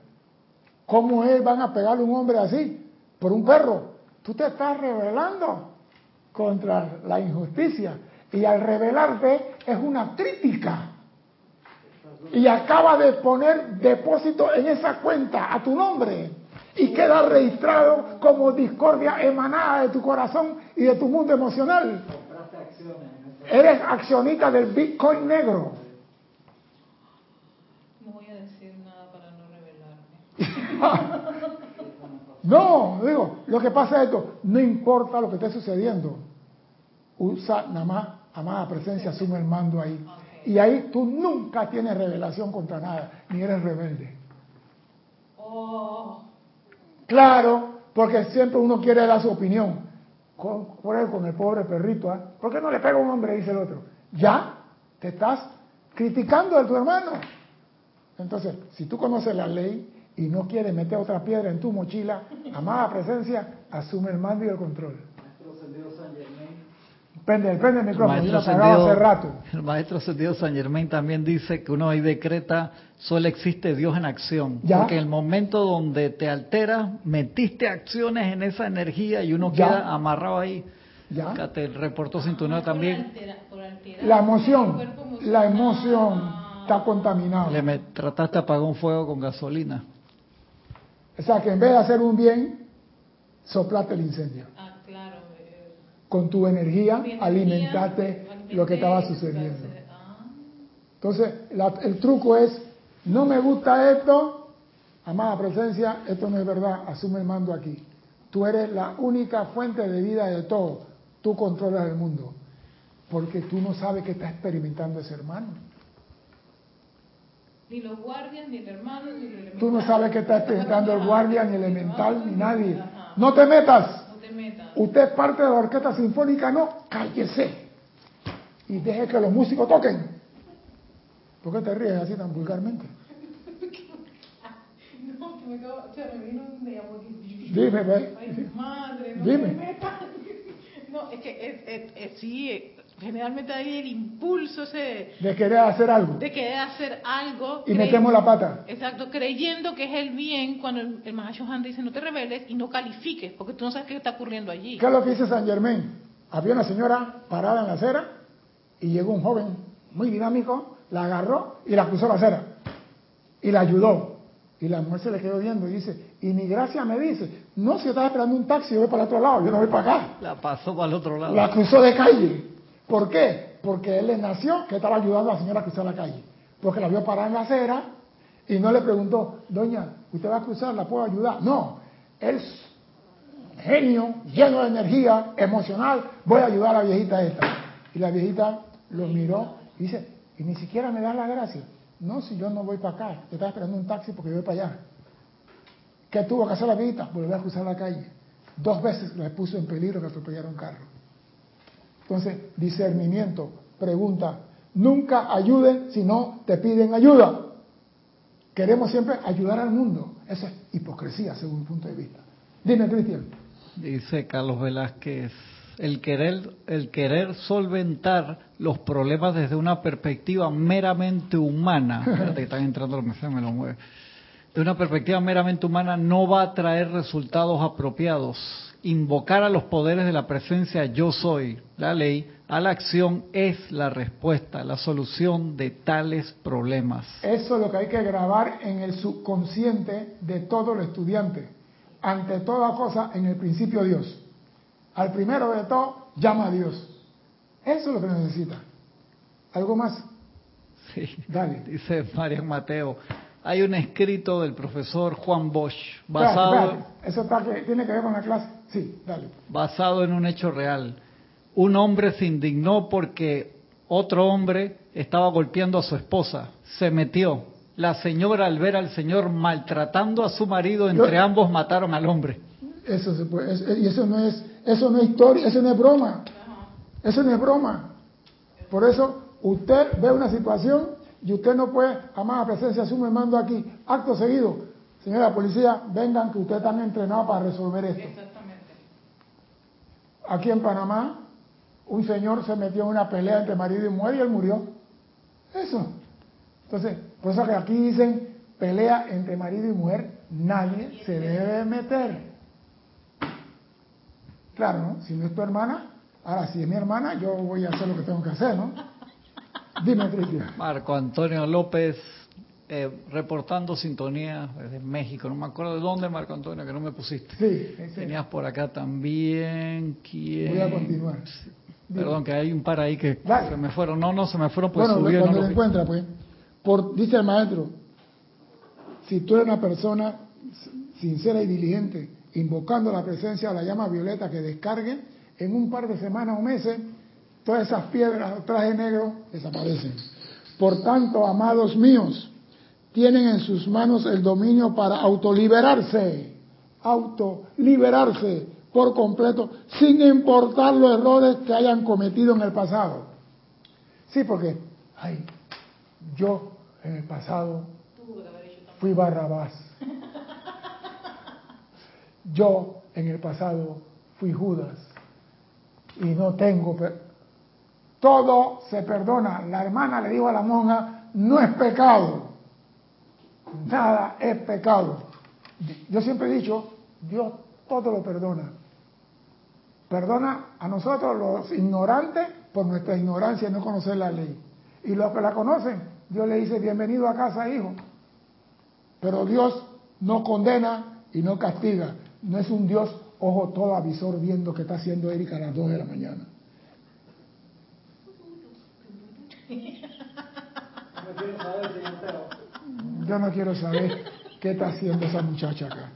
Speaker 1: ¿Cómo es, van a pegarle a un hombre así? Por un perro. Tú te estás rebelando contra la injusticia. Y al rebelarte es una crítica. Y acaba de poner depósito en esa cuenta a tu nombre. Y queda registrado como discordia emanada de tu corazón y de tu mundo emocional. Eres accionista del Bitcoin negro.
Speaker 2: No voy a decir nada para no revelarme.
Speaker 1: No, digo, lo que pasa es esto, no importa lo que esté sucediendo, usa nada más, amada presencia, asume el mando ahí. Y ahí tú nunca tienes revelación contra nada, ni eres rebelde.
Speaker 2: Oh,
Speaker 1: Claro, porque siempre uno quiere dar su opinión. Con, con el pobre perrito, ¿ah? ¿por qué no le pega un hombre? Dice el otro. Ya, te estás criticando a tu hermano. Entonces, si tú conoces la ley y no quieres meter otra piedra en tu mochila, amada presencia, asume el mando y el control. Prende, prende el
Speaker 3: El
Speaker 1: micrófono, yo
Speaker 3: maestro,
Speaker 1: hace rato.
Speaker 3: el maestro ascendido San Germain también dice que uno ahí decreta, solo existe Dios en acción.
Speaker 1: Ya.
Speaker 3: Porque en el momento donde te alteras, metiste acciones en esa energía y uno
Speaker 1: Ya.
Speaker 3: queda amarrado ahí.
Speaker 1: ¿Ya?
Speaker 3: Acá te reportó
Speaker 2: Ah,
Speaker 3: sintonía
Speaker 2: por
Speaker 3: también.
Speaker 2: altera- por alterar
Speaker 1: La
Speaker 2: el
Speaker 1: emoción, la emoción está contaminada.
Speaker 3: Le me- trataste de apagar un fuego con gasolina.
Speaker 1: O sea que en vez de hacer un bien, soplate el incendio. Con tu energía
Speaker 2: energía,
Speaker 1: alimentaste lo que estaba sucediendo. Entonces, la- el truco es, no me gusta esto, amada presencia, esto no es verdad, asume el mando aquí. Tú eres la única fuente de vida de todo, tú controlas el mundo, porque tú no sabes que está experimentando ese hermano.
Speaker 2: Ni los guardias, ni el hermano, ni el elemental.
Speaker 1: Tú no sabes que está experimentando el guardia, ni el elemental, ni nadie. No te metas. Usted es parte de la orquesta sinfónica, no, cállese. Y deje que los músicos toquen. ¿Por qué te ríes así tan vulgarmente?
Speaker 2: No, que me acabo, o sea, me vino un día.
Speaker 1: Dime, ve.
Speaker 2: Ay, madre, no
Speaker 1: Dime.
Speaker 2: me metas. No, es que es, es- es- sí, generalmente hay el impulso ese
Speaker 1: De querer hacer algo.
Speaker 2: de querer hacer algo.
Speaker 1: Y metemos la pata.
Speaker 2: Exacto, creyendo que es el bien cuando el, el Mahashohan dice no te rebeles y no califiques, porque tú no sabes qué está ocurriendo allí.
Speaker 1: ¿Qué es lo que dice San Germán? Había una señora parada en la acera y llegó un joven muy dinámico, la agarró y la cruzó la acera. Y la ayudó. Y la mujer se le quedó viendo y dice, y ni gracia me dice, no, si yo estaba esperando un taxi, yo voy para el otro lado, yo no voy para acá.
Speaker 3: La pasó para el otro lado.
Speaker 1: La cruzó de calle. ¿Por qué? Porque él le nació que estaba ayudando a la señora a cruzar la calle. Porque la vio parada en la acera, Y no le preguntó, doña, ¿usted va a cruzar? ¿La puedo ayudar? No, es genio, lleno de energía, emocional, voy a ayudar a la viejita esta. Y la viejita lo miró y dice, y ni siquiera me da la gracia. No, si yo no voy para acá, te estaba esperando un taxi porque yo voy para allá. ¿Qué tuvo que hacer la viejita? Volver a cruzar la calle. Dos veces le puso en peligro que atropellara un carro. Entonces, discernimiento, pregunta, nunca ayuden si no te piden ayuda. Queremos siempre ayudar al mundo. Eso es hipocresía según mi punto de vista. Dime, Cristian.
Speaker 3: Dice Carlos Velázquez, el querer, el querer solventar los problemas desde una perspectiva meramente humana, espérate que están entrando los mensajes, me lo mueve, de una perspectiva meramente humana no va a traer resultados apropiados. Invocar a los poderes de la presencia yo soy, la ley, a la acción es la respuesta, la solución de tales problemas.
Speaker 1: Eso es lo que hay que grabar en el subconsciente de todo el estudiante. Ante toda cosa, en el principio Dios. Al primero de todo, llama a Dios. Eso es lo que necesita. ¿Algo más?
Speaker 3: Sí. Dale. Dice María Mateo. Hay un escrito del profesor Juan Bosch basado.
Speaker 1: Eso tiene que ver con la clase. Sí, dale.
Speaker 3: Basado en un hecho real. Un hombre se indignó porque otro hombre estaba golpeando a su esposa. Se metió. La señora, al ver al señor maltratando a su marido, entre ambos mataron al hombre.
Speaker 1: Eso se puede, y eso no es, eso no es historia, eso no es broma. Eso no es broma. Por eso usted ve una situación y usted no puede, amada presencia, asume mando aquí, acto seguido. Señora policía, vengan que ustedes están entrenados para resolver esto. Exactamente. Aquí en Panamá, un señor se metió en una pelea entre marido y mujer y él murió. Eso. Entonces, por eso que aquí dicen pelea entre marido y mujer, nadie se debe meter. Claro, ¿no? Si no es tu hermana, ahora si es mi hermana, yo voy a hacer lo que tengo que hacer, ¿no? Dime, Cristian.
Speaker 3: Marco Antonio López, eh, reportando sintonía desde México. No me acuerdo de dónde, Marco Antonio, que no me pusiste.
Speaker 1: Sí,
Speaker 3: Tenías por acá también. ¿Quién?
Speaker 1: Voy a continuar.
Speaker 3: Perdón, que hay un par ahí que se me fueron. No, no, se me fueron,
Speaker 1: pues bueno, Cuando lo encuentra, pues. Por, dice el maestro, si tú eres una persona sincera y diligente, invocando la presencia de la llama violeta que descargue, en un par de semanas o meses, todas esas piedras, traje negro, desaparecen. Por tanto, amados míos, tienen en sus manos el dominio para autoliberarse, autoliberarse por completo, sin importar los errores que hayan cometido en el pasado. Sí, porque, ay, yo en el pasado fui Barrabás. Yo en el pasado fui Judas y no tengo... Todo se perdona. La hermana le dijo a la monja, no es pecado. Nada es pecado. Yo siempre he dicho, Dios todo lo perdona. Perdona a nosotros los ignorantes por nuestra ignorancia y no conocer la ley. Y los que la conocen, Dios le dice, bienvenido a casa, hijo. Pero Dios no condena y no castiga. No es un Dios ojo todo avisor viendo que está haciendo Erika a las 2 de la mañana. Yo no quiero saber qué está haciendo esa muchacha acá.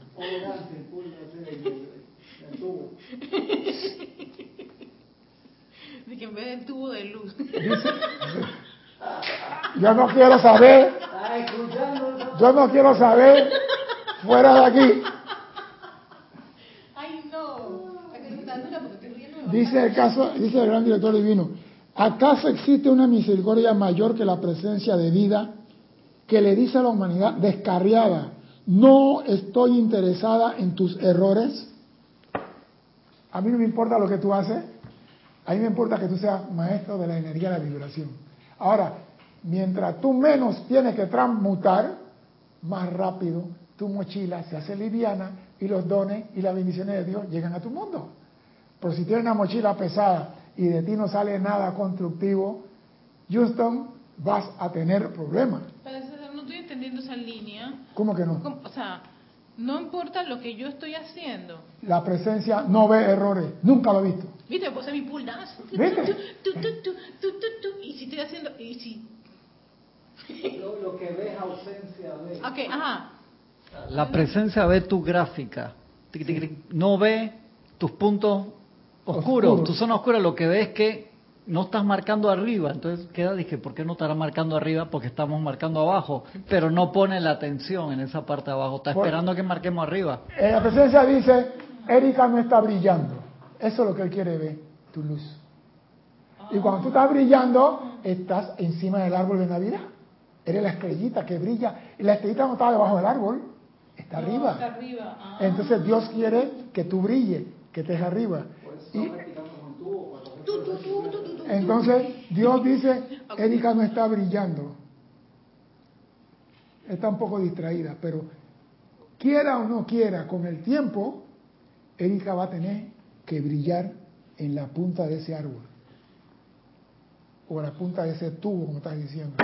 Speaker 2: De que en vez del tubo de luz.
Speaker 1: yo no quiero saber. Yo no quiero saber fuera de aquí. Dice el caso, dice el gran director divino, ¿acaso existe una misericordia mayor que la presencia de vida que le dice a la humanidad descarriada, no estoy interesada en tus errores? A mí no me importa lo que tú haces, a mí me importa que tú seas maestro de la energía de la vibración. Ahora, mientras tú menos tienes que transmutar, más rápido tu mochila se hace liviana y los dones y las bendiciones de Dios llegan a tu mundo. Pero si tienes una mochila pesada y de ti no sale nada constructivo, Houston, vas a tener problemas.
Speaker 2: Pero no estoy entendiendo esa línea.
Speaker 1: ¿Cómo que no?
Speaker 2: O sea, no importa lo que yo estoy haciendo.
Speaker 1: La presencia no ve errores. Nunca lo he visto.
Speaker 2: ¿Viste? Puse mi puldazo.
Speaker 1: ¿Viste?
Speaker 2: y si estoy haciendo... Y si...
Speaker 3: Lo, que ves ausencia de.
Speaker 2: Ok, ajá.
Speaker 3: La presencia ve tu gráfica. No ve tus puntos oscuros,
Speaker 1: Oscuros.
Speaker 3: tu zona oscura. Lo que ve es que no estás marcando arriba. Entonces queda, dije, ¿por qué no estará marcando arriba? Porque estamos marcando abajo. Pero no pone la atención en esa parte de abajo. Está esperando que marquemos arriba.
Speaker 1: En la presencia dice, Erika no está brillando. Eso es lo que él quiere ver, tu luz. Y cuando tú estás brillando, estás encima del árbol de Navidad. Eres la estrellita que brilla. Y la estrellita no está debajo del árbol, está
Speaker 2: No,
Speaker 1: arriba.
Speaker 2: está arriba. Ah.
Speaker 1: Entonces Dios quiere que tú brilles, que estés arriba. Entonces Dios dice, Erika no está brillando. Está un poco distraída, pero quiera o no quiera, con el tiempo, Erika va a tener que brillar en la punta de ese árbol. O en la punta de ese tubo, como estás diciendo.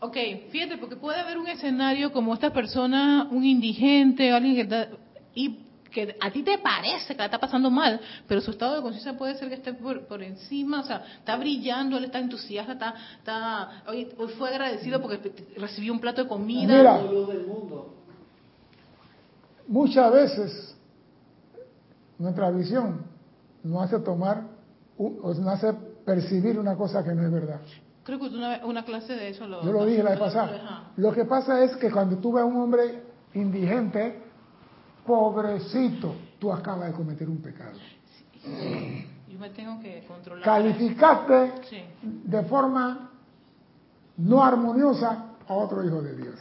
Speaker 2: Ok, fíjate, porque puede haber un escenario como esta persona, un indigente, alguien que está, y que a ti te parece que la está pasando mal, pero su estado de conciencia puede ser que esté por, por encima, o sea, está brillando, él está entusiasta, está, está hoy, hoy fue agradecido porque recibió un plato de comida.
Speaker 1: Mira.
Speaker 3: del mundo.
Speaker 1: Muchas veces nuestra visión nos hace tomar, un- o nos hace percibir una cosa que no es verdad.
Speaker 2: Creo que una, una clase de eso lo...
Speaker 1: Yo lo dije la vez pasada. Lo que pasa es que cuando tú ves a un hombre indigente, pobrecito, tú acabas de cometer un pecado.
Speaker 2: Yo me tengo que controlar.
Speaker 1: Calificaste
Speaker 2: Sí.
Speaker 1: de forma no armoniosa a otro hijo de Dios.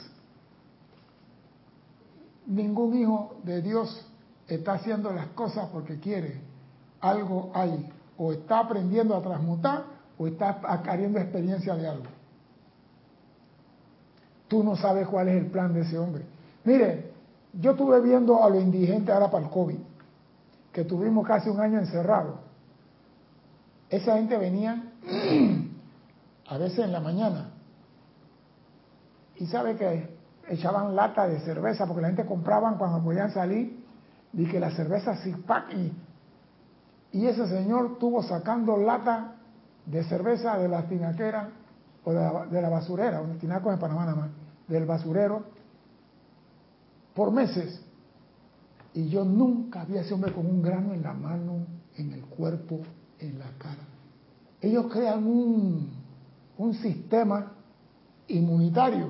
Speaker 1: Ningún hijo de Dios está haciendo las cosas porque quiere. Algo hay. O está aprendiendo a transmutar o está adquiriendo experiencia de algo. Tú no sabes cuál es el plan de ese hombre. Mire, yo estuve viendo a los indigentes ahora para el COVID, que tuvimos casi un año encerrados. Esa gente venía a veces en la mañana y sabe que echaban lata de cerveza porque la gente compraban cuando podían salir y que la cerveza pack y, ese señor tuvo sacando lata de cerveza de la tinaquera o de la, de la basurera, un tinaco en Panamá nada más, del basurero por meses y yo nunca vi a ese hombre con un grano en la mano, en el cuerpo, en la cara. Ellos crean un, un sistema inmunitario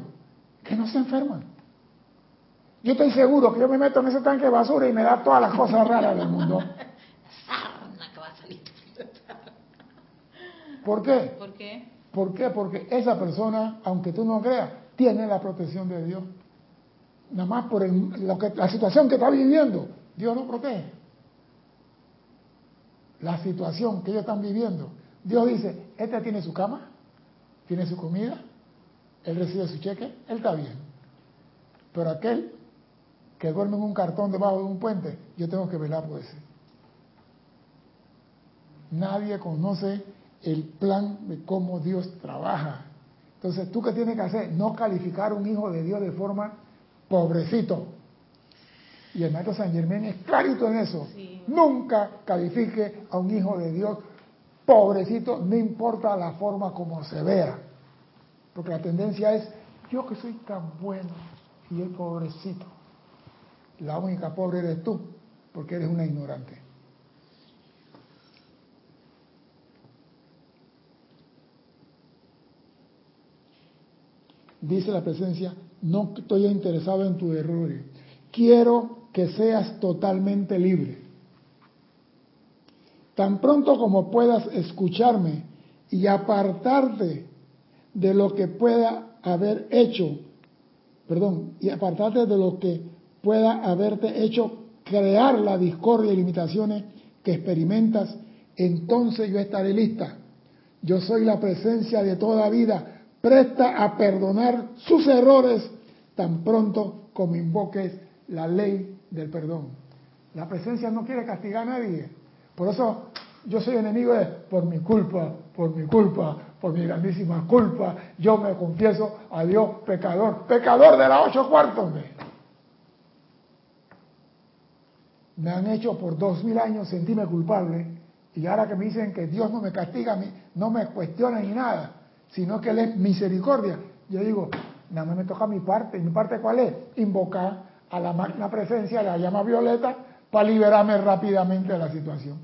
Speaker 1: que no se enferman. Yo estoy seguro que yo me meto en ese tanque de basura y me da todas las cosas raras del mundo. ¿Por qué?
Speaker 2: ¿Por qué?
Speaker 1: ¿Por qué? Porque esa persona, aunque tú no creas, tiene la protección de Dios. Nada más por el- la situación que está viviendo, Dios lo protege. La situación que ellos están viviendo. Dios dice, este tiene su cama, tiene su comida, él recibe su cheque, él está bien. Pero aquel que duerme en un cartón debajo de un puente, yo tengo que velar por ese. Nadie conoce el plan de cómo Dios trabaja. Entonces, ¿tú qué tienes que hacer? No calificar a un hijo de Dios de forma pobrecito. Y el maestro San Germán es clarito en eso.
Speaker 2: Sí.
Speaker 1: Nunca califique a un hijo de Dios pobrecito, no importa la forma como se vea. Porque la tendencia es, yo que soy tan bueno y el pobrecito. La única pobre eres tú, porque eres una ignorante. Dice la presencia, no estoy interesado en tus errores. Quiero que seas totalmente libre. Tan pronto como puedas escucharme y apartarte de lo que pueda haber hecho, perdón, y apartarte de lo que pueda haberte hecho crear la discordia y limitaciones que experimentas, entonces yo estaré lista. Yo soy la presencia de toda vida, presta a perdonar sus errores tan pronto como invoques la ley del perdón. La presencia no quiere castigar a nadie. Por eso yo soy enemigo de por mi culpa, por mi culpa, por mi grandísima culpa. Yo me confieso a Dios pecador, pecador de las ocho cuartos. Me han hecho por dos mil años sentirme culpable y ahora que me dicen que Dios no me castiga, a mí, no me cuestiona ni nada, sino que Él es misericordia. Yo digo, nada más me toca mi parte. ¿Y mi parte cuál es? Invocar a la magna presencia la llama violeta para liberarme rápidamente de la situación.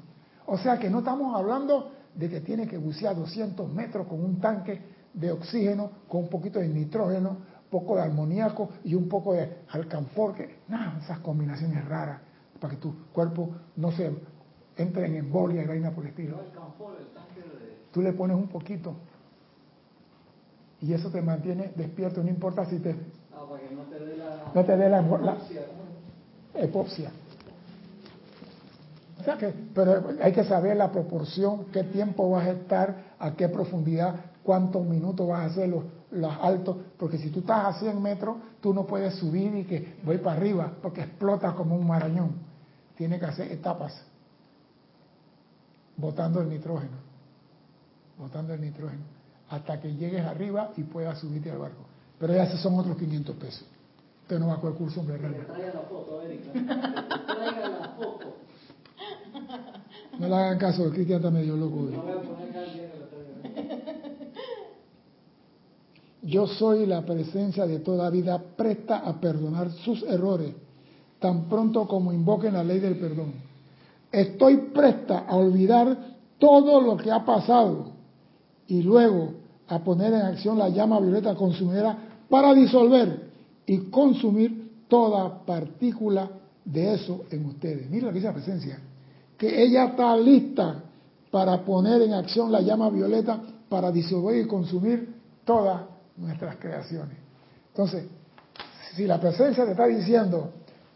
Speaker 1: O sea que no estamos hablando de que tiene que bucear 200 metros con un tanque de oxígeno, con un poquito de nitrógeno, poco de amoníaco y un poco de alcanfor, que nada, esas combinaciones raras para que tu cuerpo no se entre en embolia y vaina por el estilo. Tú le pones un poquito y eso te mantiene despierto, no importa si te...
Speaker 3: Ah, para que no te dé la...
Speaker 1: No te dé la, O sea que, pero hay que saber la proporción, qué tiempo vas a estar, a qué profundidad, cuántos minutos vas a hacer los, los altos, porque si tú estás a 100 metros, tú no puedes subir y que voy para arriba, porque explota como un marañón. Tiene que hacer etapas, botando el nitrógeno, botando el nitrógeno hasta que llegues arriba y puedas subirte al barco. Pero ya esos son otros 500 pesos. Usted no va a coger curso de
Speaker 3: traiga la foto, Erika. traiga la foto.
Speaker 1: No le hagan caso, el Cristian está medio loco. Yo soy la presencia de toda vida presta a perdonar sus errores, tan pronto como invoquen la ley del perdón. Estoy presta a olvidar todo lo que ha pasado y luego a poner en acción la llama violeta consumidora para disolver y consumir toda partícula de eso en ustedes. Mira lo que dice la presencia, que ella está lista para poner en acción la llama violeta para disolver y consumir todas nuestras creaciones. Entonces, si la presencia te está diciendo,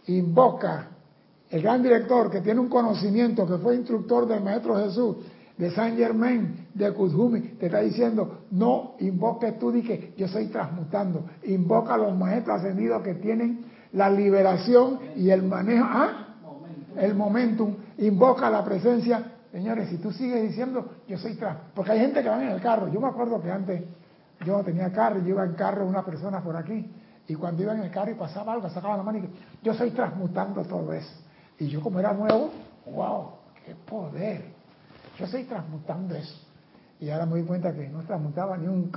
Speaker 1: invoca el gran director que tiene un conocimiento, que fue instructor del Maestro Jesús, de San Germain, de Kuzumi, te está diciendo, no invoques tú, dije, yo soy transmutando. Invoca a los maestros ascendidos que tienen la liberación y el manejo, ¿ah? El momentum. Invoca la presencia. Señores, si tú sigues diciendo, yo soy trans, porque hay gente que va en el carro. Yo me acuerdo que antes yo tenía carro, yo iba en carro una persona por aquí, y cuando iba en el carro y pasaba algo, sacaba la mano y yo soy transmutando todo eso. Y yo como era nuevo, wow, qué poder. Yo estoy transmutando eso. Y ahora me doy cuenta que no transmutaba ni un...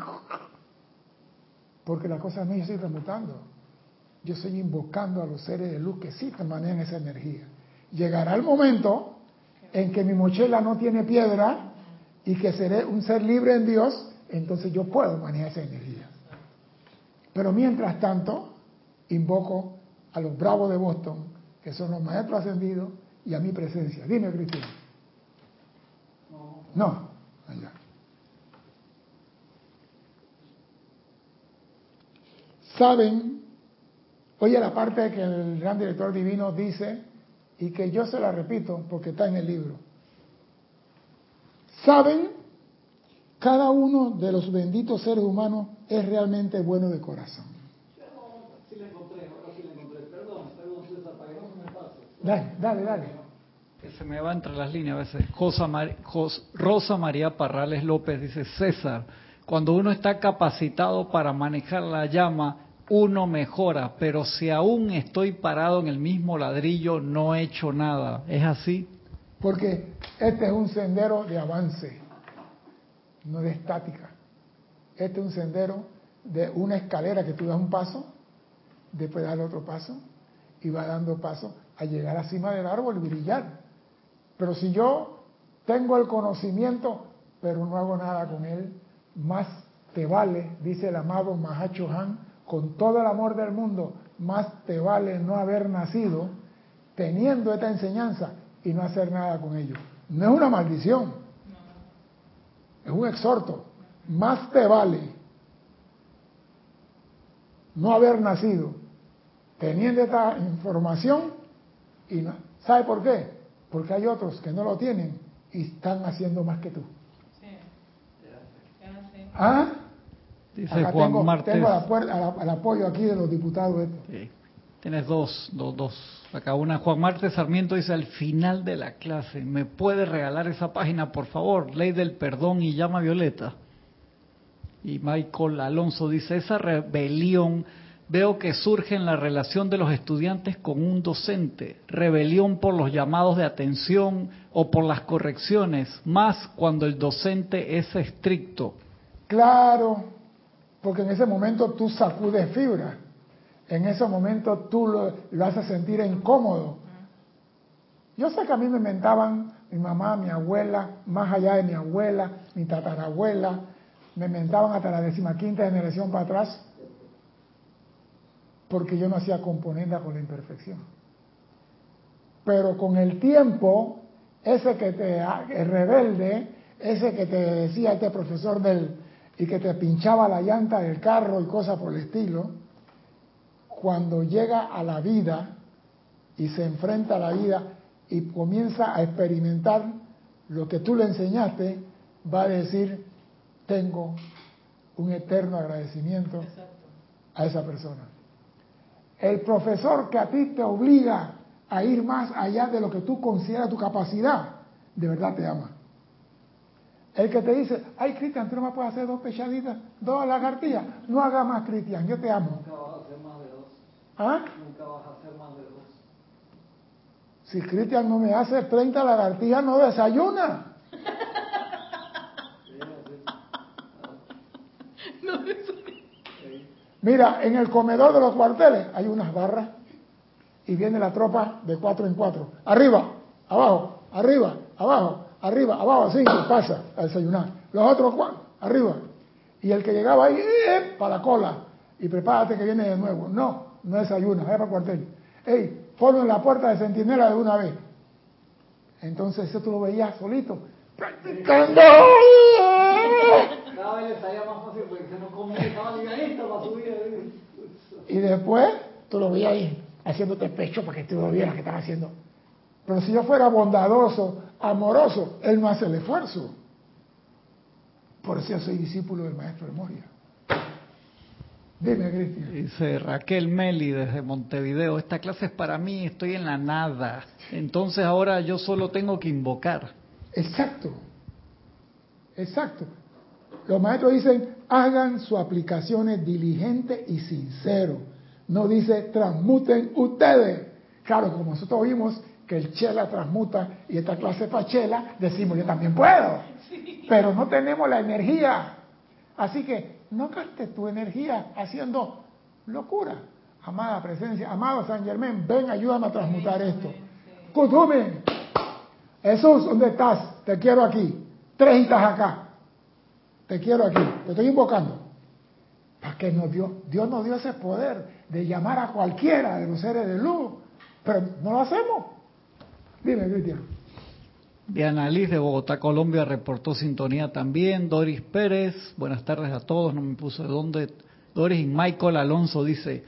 Speaker 1: Porque la cosa no yo estoy transmutando. Yo estoy invocando a los seres de luz que sí manejan esa energía. Llegará el momento en que mi mochila no tiene piedra y que seré un ser libre en Dios, entonces yo puedo manejar esa energía. Pero mientras tanto, invoco a los bravos de Boston, que son los maestros ascendidos, y a mi presencia. Dime, Cristina. No, allá. Saben, oye la parte que el gran director divino dice y que yo se la repito porque está en el libro. Saben, cada uno de los benditos seres humanos es realmente bueno de corazón. Dale, dale, dale
Speaker 3: se me va entre las líneas a veces. Rosa María Parrales López dice, César, cuando uno está capacitado para manejar la llama, uno mejora, pero si aún estoy parado en el mismo ladrillo, no he hecho nada. ¿Es así?
Speaker 1: Porque este es un sendero de avance, no de estática. Este es un sendero de una escalera que tú das un paso, después das otro paso, y va dando paso a llegar a cima del árbol y brillar. Pero si yo tengo el conocimiento, pero no hago nada con él, más te vale, dice el amado Mahacho Han, con todo el amor del mundo, más te vale no haber nacido teniendo esta enseñanza y no hacer nada con ello. No es una maldición, es un exhorto. Más te vale no haber nacido teniendo esta información y no. ¿Sabe por qué? Porque hay otros que no lo tienen y están haciendo más que tú. ¿Ah?
Speaker 3: Dice Juan
Speaker 1: tengo, Tengo el apoyo aquí de los diputados.
Speaker 3: Tienes dos, dos, dos. Acá una, Juan Martes Sarmiento dice al final de la clase, ¿me puede regalar esa página, por favor? Ley del perdón y llama violeta. Y Michael Alonso dice, esa rebelión veo que surge en la relación de los estudiantes con un docente, rebelión por los llamados de atención o por las correcciones, más cuando el docente es estricto.
Speaker 1: Claro, Porque en ese momento tú sacudes fibra. En ese momento tú lo, lo haces sentir incómodo. Yo sé que a mí me mentaban mi mamá, mi abuela, más allá de mi abuela, mi tatarabuela, me mentaban hasta la decimaquinta generación para atrás, porque yo no hacía componenda con la imperfección. Pero con el tiempo, ese que te el rebelde, ese que te decía este profesor del y que te pinchaba la llanta del carro y cosas por el estilo, cuando llega a la vida y se enfrenta a la vida y comienza a experimentar lo que tú le enseñaste, va a decir, tengo un eterno agradecimiento a esa persona. El profesor que a ti te obliga a ir más allá de lo que tú consideras tu capacidad, de verdad te ama. El que te dice, ay Cristian, tú no me puedes hacer dos pechaditas, dos lagartijas, no haga más Cristian, yo te amo.
Speaker 3: Nunca vas a hacer más de dos.
Speaker 1: ¿Ah?
Speaker 3: Nunca vas a hacer más de dos.
Speaker 1: Si Cristian no me hace 30 lagartijas, no desayuna. Mira, en el comedor de los cuarteles hay unas barras y viene la tropa de cuatro en cuatro. Arriba, abajo, arriba, abajo, arriba, abajo, cinco, pasa a desayunar. Los otros cuatro, arriba. Y el que llegaba ahí, ¡eh! para la cola. Y prepárate que viene de nuevo. No, no desayuna, vaya para el cuartel. ¡Ey! Ponlo en la puerta de centinela de una vez. Entonces eso tú lo veías solito, practicando.
Speaker 3: Cada vez le salía más fácil porque se nos comunicaba ligadito para subir.
Speaker 1: Y después tú lo veías ahí, haciéndote pecho para que tú lo vieras que estás haciendo. Pero si yo fuera bondadoso, amoroso, él no hace el esfuerzo. Por eso yo soy discípulo del maestro de Moria. Dime, Cristian.
Speaker 3: Dice Raquel Meli desde Montevideo, esta clase es para mí, estoy en la nada. Entonces ahora yo solo tengo que invocar.
Speaker 1: Exacto. Exacto. Los maestros dicen, hagan sus aplicaciones diligentes y sincero. No dice, transmuten ustedes. Claro, como nosotros oímos que el chela transmuta y esta clase para chela, decimos, yo también puedo. Pero no tenemos la energía. Así que no gastes tu energía haciendo locura. Amada presencia, amado San Germán, ven, ayúdame a transmutar esto. Kutume, Jesús, ¿dónde estás? Te quiero aquí. Tres hitas acá. Te quiero aquí. Te estoy invocando. ¿Para qué nos dio? Dios nos dio ese poder de llamar a cualquiera de los seres de luz. Pero no lo hacemos. Dime, Cristian.
Speaker 3: Diana Liz de Bogotá, Colombia, reportó sintonía también. Doris Pérez, buenas tardes a todos, no me puso de dónde. Doris y Michael Alonso dice,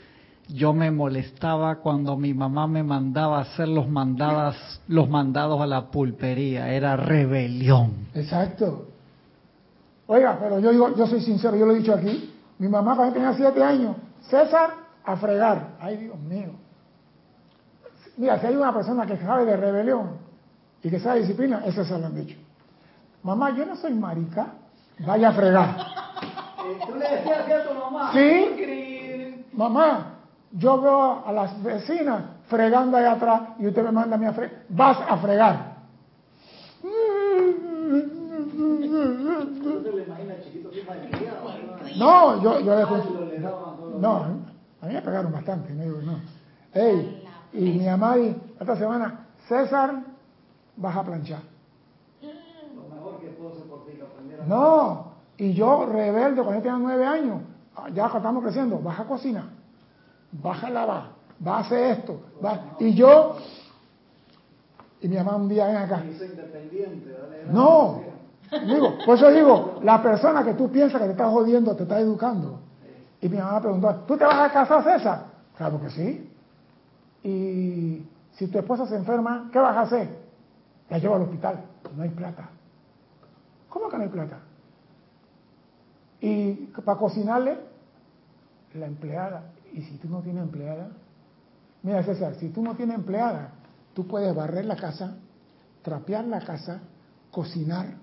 Speaker 3: yo me molestaba cuando mi mamá me mandaba a hacer los, mandadas, los mandados a la pulpería, era rebelión.
Speaker 1: Exacto. Oiga, pero yo digo, yo soy sincero, yo lo he dicho aquí, mi mamá cuando tenía siete años, César, a fregar. Ay, Dios mío. Mira, si hay una persona que sabe de rebelión y que sabe disciplina, ese se lo han dicho. Mamá, yo no soy marica, vaya a fregar.
Speaker 3: ¿Tú le decías a tu mamá?
Speaker 1: Sí, mamá, yo veo a las vecinas fregando ahí atrás y usted me manda a mí a fregar. Vas a fregar. No, yo, yo le No, a mí me pegaron bastante, no digo no. Ey, y mi y esta semana, César, vas a planchar. No, y yo rebelde cuando yo tenía nueve años, ya estamos creciendo, vas a cocinar, vas a lavar, vas a hacer esto, vas, y yo, y mi mamá un día ven acá. No, digo, por eso digo, la persona que tú piensas que te está jodiendo te está educando. Y mi mamá preguntó, ¿tú te vas a casar, César? Claro que sí. Y si tu esposa se enferma, ¿qué vas a hacer? La llevo al hospital. No hay plata. ¿Cómo que no hay plata? Y para cocinarle, la empleada. Y si tú no tienes empleada, mira César, si tú no tienes empleada, tú puedes barrer la casa, trapear la casa, cocinar,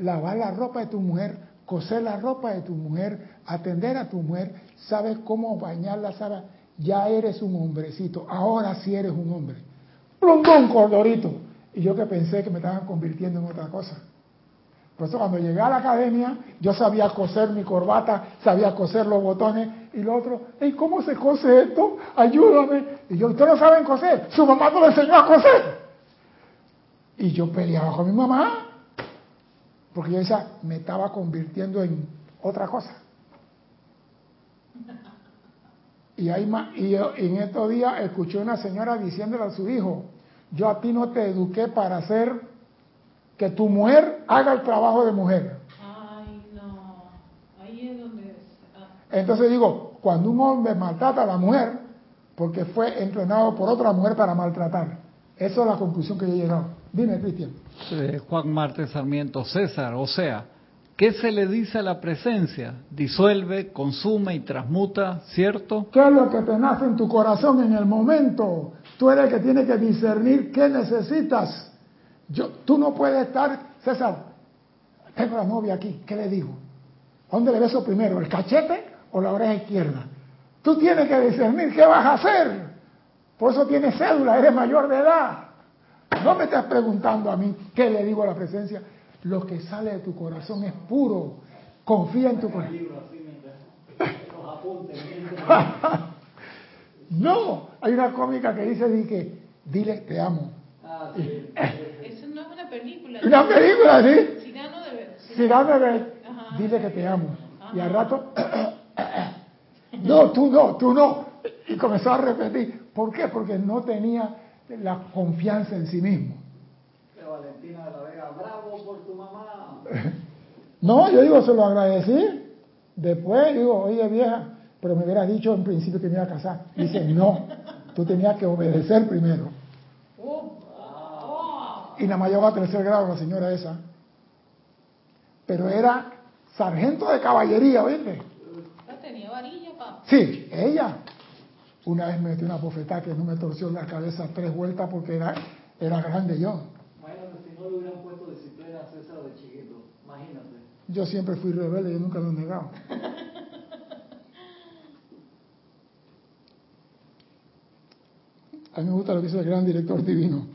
Speaker 1: lavar la ropa de tu mujer, coser la ropa de tu mujer, atender a tu mujer, sabes cómo bañarla, sabes, ya eres un hombrecito, ahora sí eres un hombre. Plundón, cordorito. Y yo que pensé que me estaban convirtiendo en otra cosa. Por eso cuando llegué a la academia, yo sabía coser mi corbata, sabía coser los botones y lo otro, ¿y cómo se cose esto? Ayúdame. Y yo, ¿ustedes no saben coser? Su mamá no le enseñó a coser. Y yo peleaba con mi mamá, porque yo decía, me estaba convirtiendo en otra cosa. Y, hay y yo, en estos días escuché una señora diciéndole a su hijo, yo a ti no te eduqué para hacer que tu mujer haga el trabajo de mujer.
Speaker 2: Ay, no. Ahí es donde... Ah.
Speaker 1: Entonces digo, cuando un hombre maltrata a la mujer, porque fue entrenado por otra mujer para maltratar. Esa es la conclusión que yo he llegado. Dime, Cristian.
Speaker 3: Juan Marte Sarmiento César, o sea, ¿qué se le dice a la presencia? Disuelve, consume y transmuta, ¿cierto?
Speaker 1: ¿Qué es lo que te nace en tu corazón en el momento? Tú eres el que tiene que discernir qué necesitas. Yo, tú no puedes estar, César, tengo la novia aquí, ¿qué le digo? ¿Dónde le beso primero, el cachete o la oreja izquierda? Tú tienes que discernir qué vas a hacer. Por eso tienes cédula, eres mayor de edad. No me estás preguntando a mí qué le digo a la presencia. Lo que sale de tu corazón es puro. Confía en tu corazón. no, hay una cómica que dice que dile te amo.
Speaker 2: Ah, Eso no es una película.
Speaker 1: Una película,
Speaker 2: sí. Cirano de ver.
Speaker 1: Cirano de ver. Dile que te amo. Y al rato, no, tú no, tú no. Y comenzó a repetir. ¿Por qué? Porque no tenía la confianza en sí mismo.
Speaker 3: Valentina de la Vega, bravo por tu mamá.
Speaker 1: no, yo digo, se lo agradecí. Después digo, oye vieja, pero me hubiera dicho en principio que me iba a casar. Dice, no, tú tenías que obedecer primero. Y nada más llegó a tercer grado la señora esa. Pero era sargento de caballería, ¿oíste?
Speaker 2: tenía varilla, papá.
Speaker 1: Sí, ella. Una vez me metí una bofetada que no me torció la cabeza tres vueltas porque era, era grande yo.
Speaker 3: Imagínate si no le hubieran puesto disciplina a César de chiquito. Imagínate.
Speaker 1: Yo siempre fui rebelde y nunca lo he negado. A mí me gusta lo que dice el gran director divino.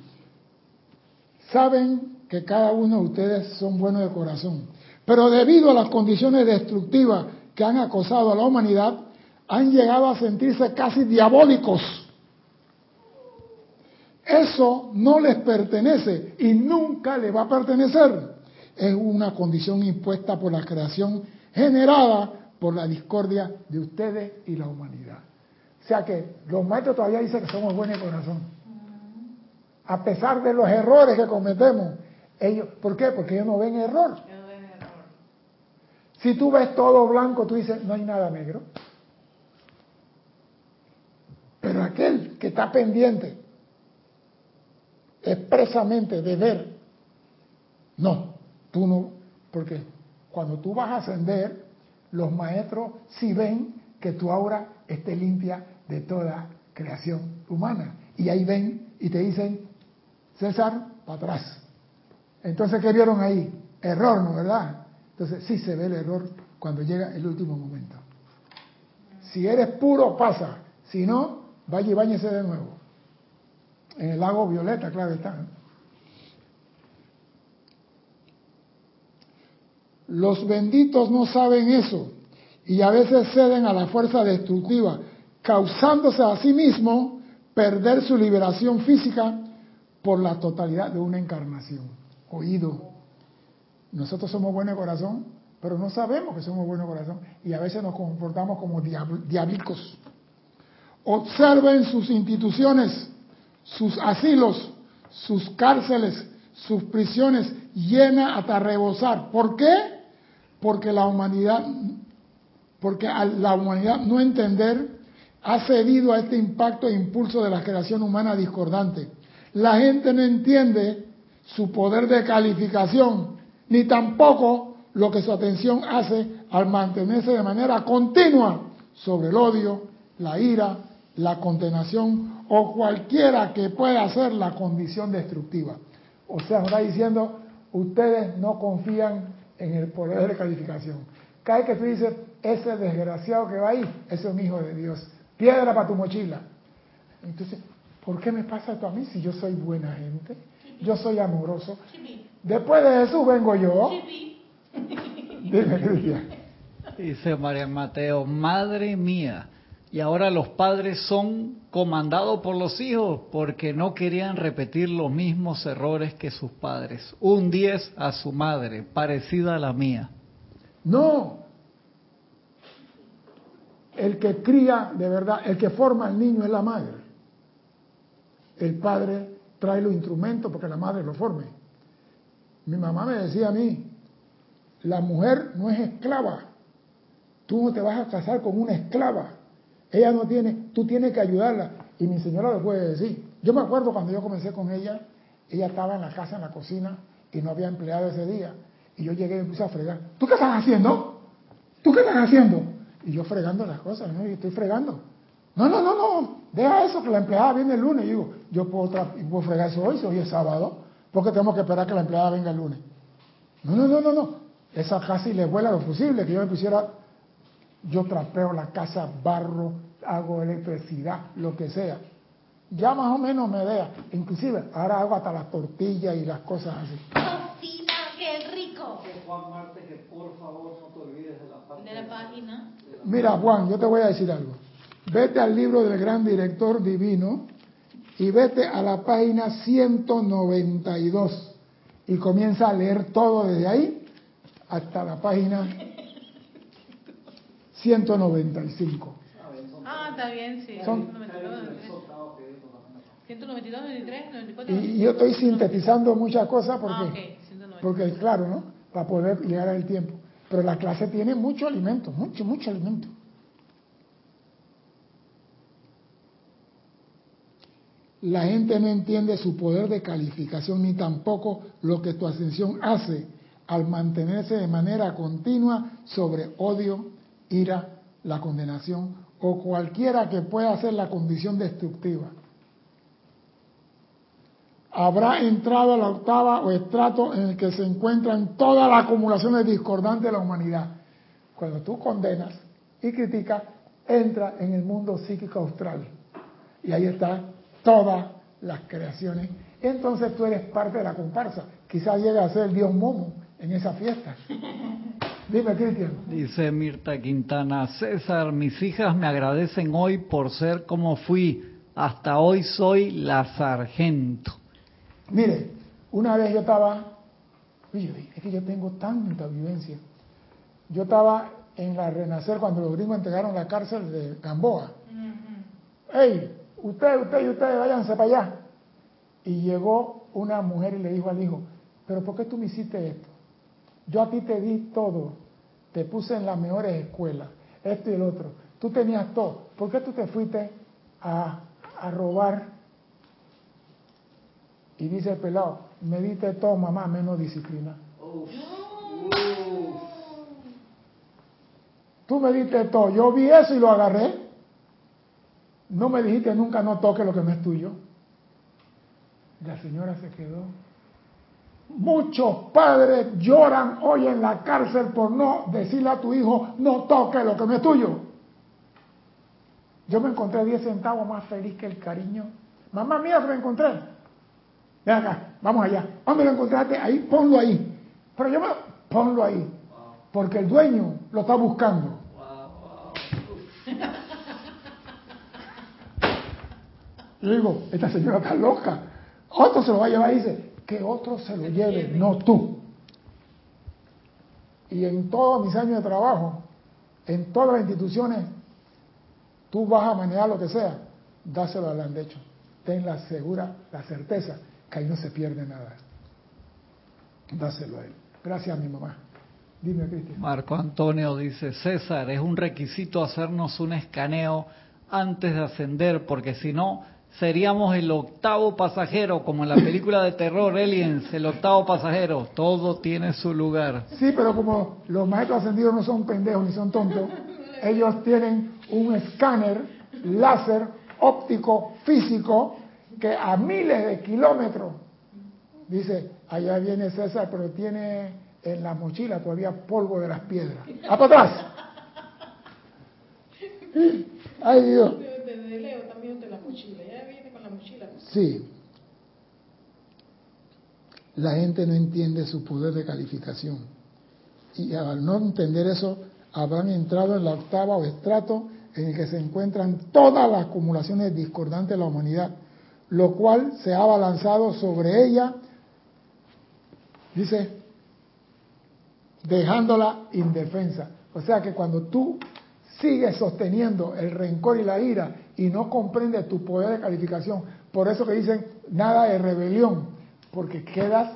Speaker 1: Saben que cada uno de ustedes son buenos de corazón, pero debido a las condiciones destructivas que han acosado a la humanidad, han llegado a sentirse casi diabólicos. Eso no les pertenece y nunca les va a pertenecer. Es una condición impuesta por la creación generada por la discordia de ustedes y la humanidad. O sea que los maestros todavía dicen que somos buenos de corazón. A pesar de los errores que cometemos. Ellos, ¿Por qué? Porque ellos no ven error. Si tú ves todo blanco, tú dices, no hay nada negro. Pero aquel que está pendiente expresamente de ver, no, tú no, porque cuando tú vas a ascender, los maestros sí ven que tu aura esté limpia de toda creación humana. Y ahí ven y te dicen, César, para atrás. Entonces, ¿qué vieron ahí? Error, ¿no verdad? Entonces, sí se ve el error cuando llega el último momento. Si eres puro, pasa. Si no, Vaya y bañese de nuevo. En el lago Violeta, claro está. Los benditos no saben eso y a veces ceden a la fuerza destructiva, causándose a sí mismos perder su liberación física por la totalidad de una encarnación. Oído. Nosotros somos buenos de corazón, pero no sabemos que somos buenos de corazón y a veces nos comportamos como diablicos. Observen sus instituciones, sus asilos, sus cárceles, sus prisiones llenas hasta rebosar. ¿Por qué? Porque la humanidad, porque a la humanidad no entender ha cedido a este impacto e impulso de la creación humana discordante. La gente no entiende su poder de calificación, ni tampoco lo que su atención hace al mantenerse de manera continua sobre el odio, la ira, la condenación o cualquiera que pueda ser la condición destructiva. O sea, está diciendo, ustedes no confían en el poder de calificación. Cada vez que tú dices, ese desgraciado que va ahí, ese es un hijo de Dios. Piedra para tu mochila. Entonces, ¿por qué me pasa esto a mí si yo soy buena gente? Yo soy amoroso. Después de Jesús vengo yo. Dime, Cristian.
Speaker 3: Dice María Mateo, madre mía. Y ahora los padres son comandados por los hijos porque no querían repetir los mismos errores que sus padres. Un 10 a su madre, parecida a la mía.
Speaker 1: No. El que cría, de verdad, el que forma al niño es la madre. El padre trae los instrumentos porque la madre lo forme. Mi mamá me decía a mí, la mujer no es esclava. Tú no te vas a casar con una esclava. Ella no tiene, tú tienes que ayudarla. Y mi señora lo puede decir. Yo me acuerdo cuando yo comencé con ella, ella estaba en la casa, en la cocina, y no había empleado ese día. Y yo llegué y me puse a fregar. ¿Tú qué estás haciendo? ¿Tú qué estás haciendo? Y yo fregando las cosas, ¿no? Y estoy fregando. No, no, no, no. Deja eso, que la empleada viene el lunes. Y digo, yo puedo, puedo fregar eso hoy, si hoy es sábado. Porque tenemos que esperar que la empleada venga el lunes. No, no, no, no, no. Esa casi le vuela lo posible, que yo me pusiera, yo trapeo la casa, barro, hago electricidad, lo que sea. Ya más o menos me vea. Inclusive, ahora hago hasta las tortillas y las cosas así.
Speaker 2: Cocina, qué rico.
Speaker 3: Juan Marte, que por favor no te olvides de la
Speaker 2: De la página.
Speaker 1: Mira, Juan, yo te voy a decir algo. Vete al libro del gran director divino y vete a la página 192 y comienza a leer todo desde ahí hasta la página 195.
Speaker 2: Ah, está bien, sí.
Speaker 1: Son-
Speaker 2: 192, 93, 94.
Speaker 1: Y, yo estoy sintetizando muchas cosas porque,
Speaker 2: Ah, ok, 190.
Speaker 1: porque claro, ¿no? Para poder llegar al tiempo. Pero la clase tiene mucho alimento, mucho, mucho alimento. La gente no entiende su poder de calificación ni tampoco lo que tu ascensión hace al mantenerse de manera continua sobre odio, ira, la condenación o cualquiera que pueda ser la condición destructiva. Habrá entrado a la octava o estrato en el que se encuentran todas las acumulaciones discordantes de la humanidad. Cuando tú condenas y criticas, entra en el mundo psíquico austral. Y ahí están todas las creaciones. Entonces tú eres parte de la comparsa. Quizás llegue a ser el dios Momo en esa fiesta. Dime, Cristian.
Speaker 3: Dice Mirta Quintana, César, mis hijas me agradecen hoy por ser como fui. Hasta hoy soy la sargento.
Speaker 1: Mire, una vez yo estaba, oye, es que yo tengo tanta vivencia. Yo estaba en la Renacer cuando los gringos entregaron la cárcel de Gamboa. ¡Ey! Usted, usted y ustedes váyanse para allá. Y llegó una mujer y le dijo al hijo, pero ¿por qué tú me hiciste esto? Yo a ti te di todo, te puse en las mejores escuelas, esto y el otro. Tú tenías todo. ¿Por qué tú te fuiste a, a robar? Y dice el pelado, me diste todo, mamá, menos disciplina. Tú me diste todo, yo vi eso y lo agarré. No me dijiste nunca no toque lo que no es tuyo. La señora se quedó. Muchos padres lloran hoy en la cárcel por no decirle a tu hijo no toque lo que no es tuyo. Yo me encontré 10 centavos más feliz que el cariño. Mamá mía, me encontré. Ven acá, vamos allá. ¿Dónde lo encontraste? Ahí, ponlo ahí. Pero yo me... Ponlo ahí. Porque el dueño lo está buscando. Yo digo, esta señora está loca. Otro se lo va a llevar y dice, que otro se lo lleve, no tú. Y en todos mis años de trabajo, en todas las instituciones, tú vas a manejar lo que sea, dáselo al hecho. Ten la segura, la certeza que ahí no se pierde nada. Dáselo a él. Gracias a mi mamá. Dime, Cristian.
Speaker 3: Marco Antonio dice, César, es un requisito hacernos un escaneo antes de ascender, porque si no, seríamos el octavo pasajero, como en la película de terror Aliens, el octavo pasajero. Todo tiene su lugar.
Speaker 1: Sí, pero como los maestros ascendidos no son pendejos ni son tontos, ellos tienen un escáner láser óptico físico que a miles de kilómetros dice, allá viene César, pero tiene en la mochila todavía polvo de las piedras. ¡A para atrás! ¡Ay Dios!
Speaker 2: De, de- de Leo también de la mochila. Ya viene con la mochila. ¿no?
Speaker 1: Sí. la gente no entiende su poder de calificación. Y al no entender eso, habrán entrado en la octava o estrato en el que se encuentran todas las acumulaciones discordantes de la humanidad, lo cual se ha abalanzado sobre ella, dice, dejándola indefensa. O sea que cuando tú sigues sosteniendo el rencor y la ira y no comprendes tu poder de calificación, por eso que dicen nada de rebelión, porque quedas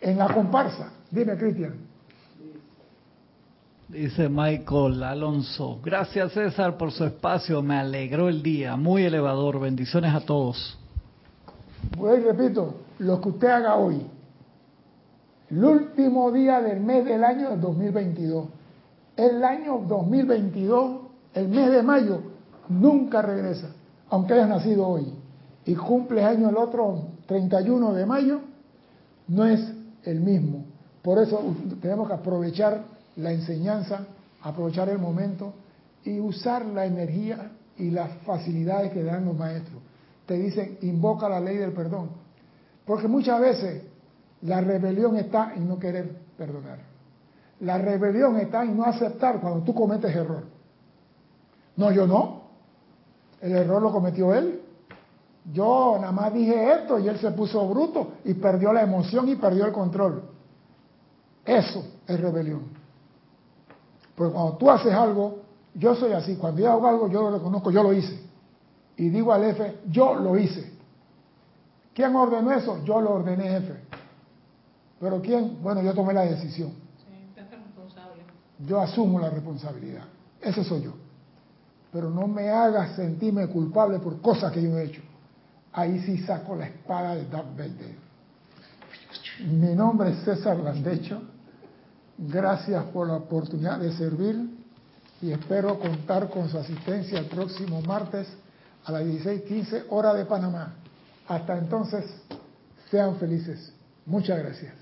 Speaker 1: en la comparsa. Dime, Cristian.
Speaker 3: Dice Michael Alonso, gracias César por su espacio, me alegró el día, muy elevador, bendiciones a todos.
Speaker 1: Pues repito, lo que usted haga hoy, el último día del mes del año 2022, el año 2022, el mes de mayo, nunca regresa, aunque hayas nacido hoy y cumple año el otro 31 de mayo, no es el mismo. Por eso tenemos que aprovechar la enseñanza, aprovechar el momento y usar la energía y las facilidades que dan los maestros. Te dicen, invoca la ley del perdón. Porque muchas veces la rebelión está en no querer perdonar. La rebelión está en no aceptar cuando tú cometes error. No, yo no. El error lo cometió él. Yo nada más dije esto y él se puso bruto y perdió la emoción y perdió el control. Eso es rebelión. Porque cuando tú haces algo, yo soy así, cuando yo hago algo, yo lo reconozco, yo lo hice. Y digo al F, yo lo hice. ¿Quién ordenó eso? Yo lo ordené, jefe. Pero ¿quién? Bueno, yo tomé la decisión.
Speaker 2: Sí, responsable.
Speaker 1: Yo asumo la responsabilidad. Ese soy yo. Pero no me hagas sentirme culpable por cosas que yo he hecho ahí sí saco la espada de Darth Vader. Mi nombre es César Landecho. Gracias por la oportunidad de servir y espero contar con su asistencia el próximo martes a las 16:15 hora de Panamá. Hasta entonces, sean felices. Muchas gracias.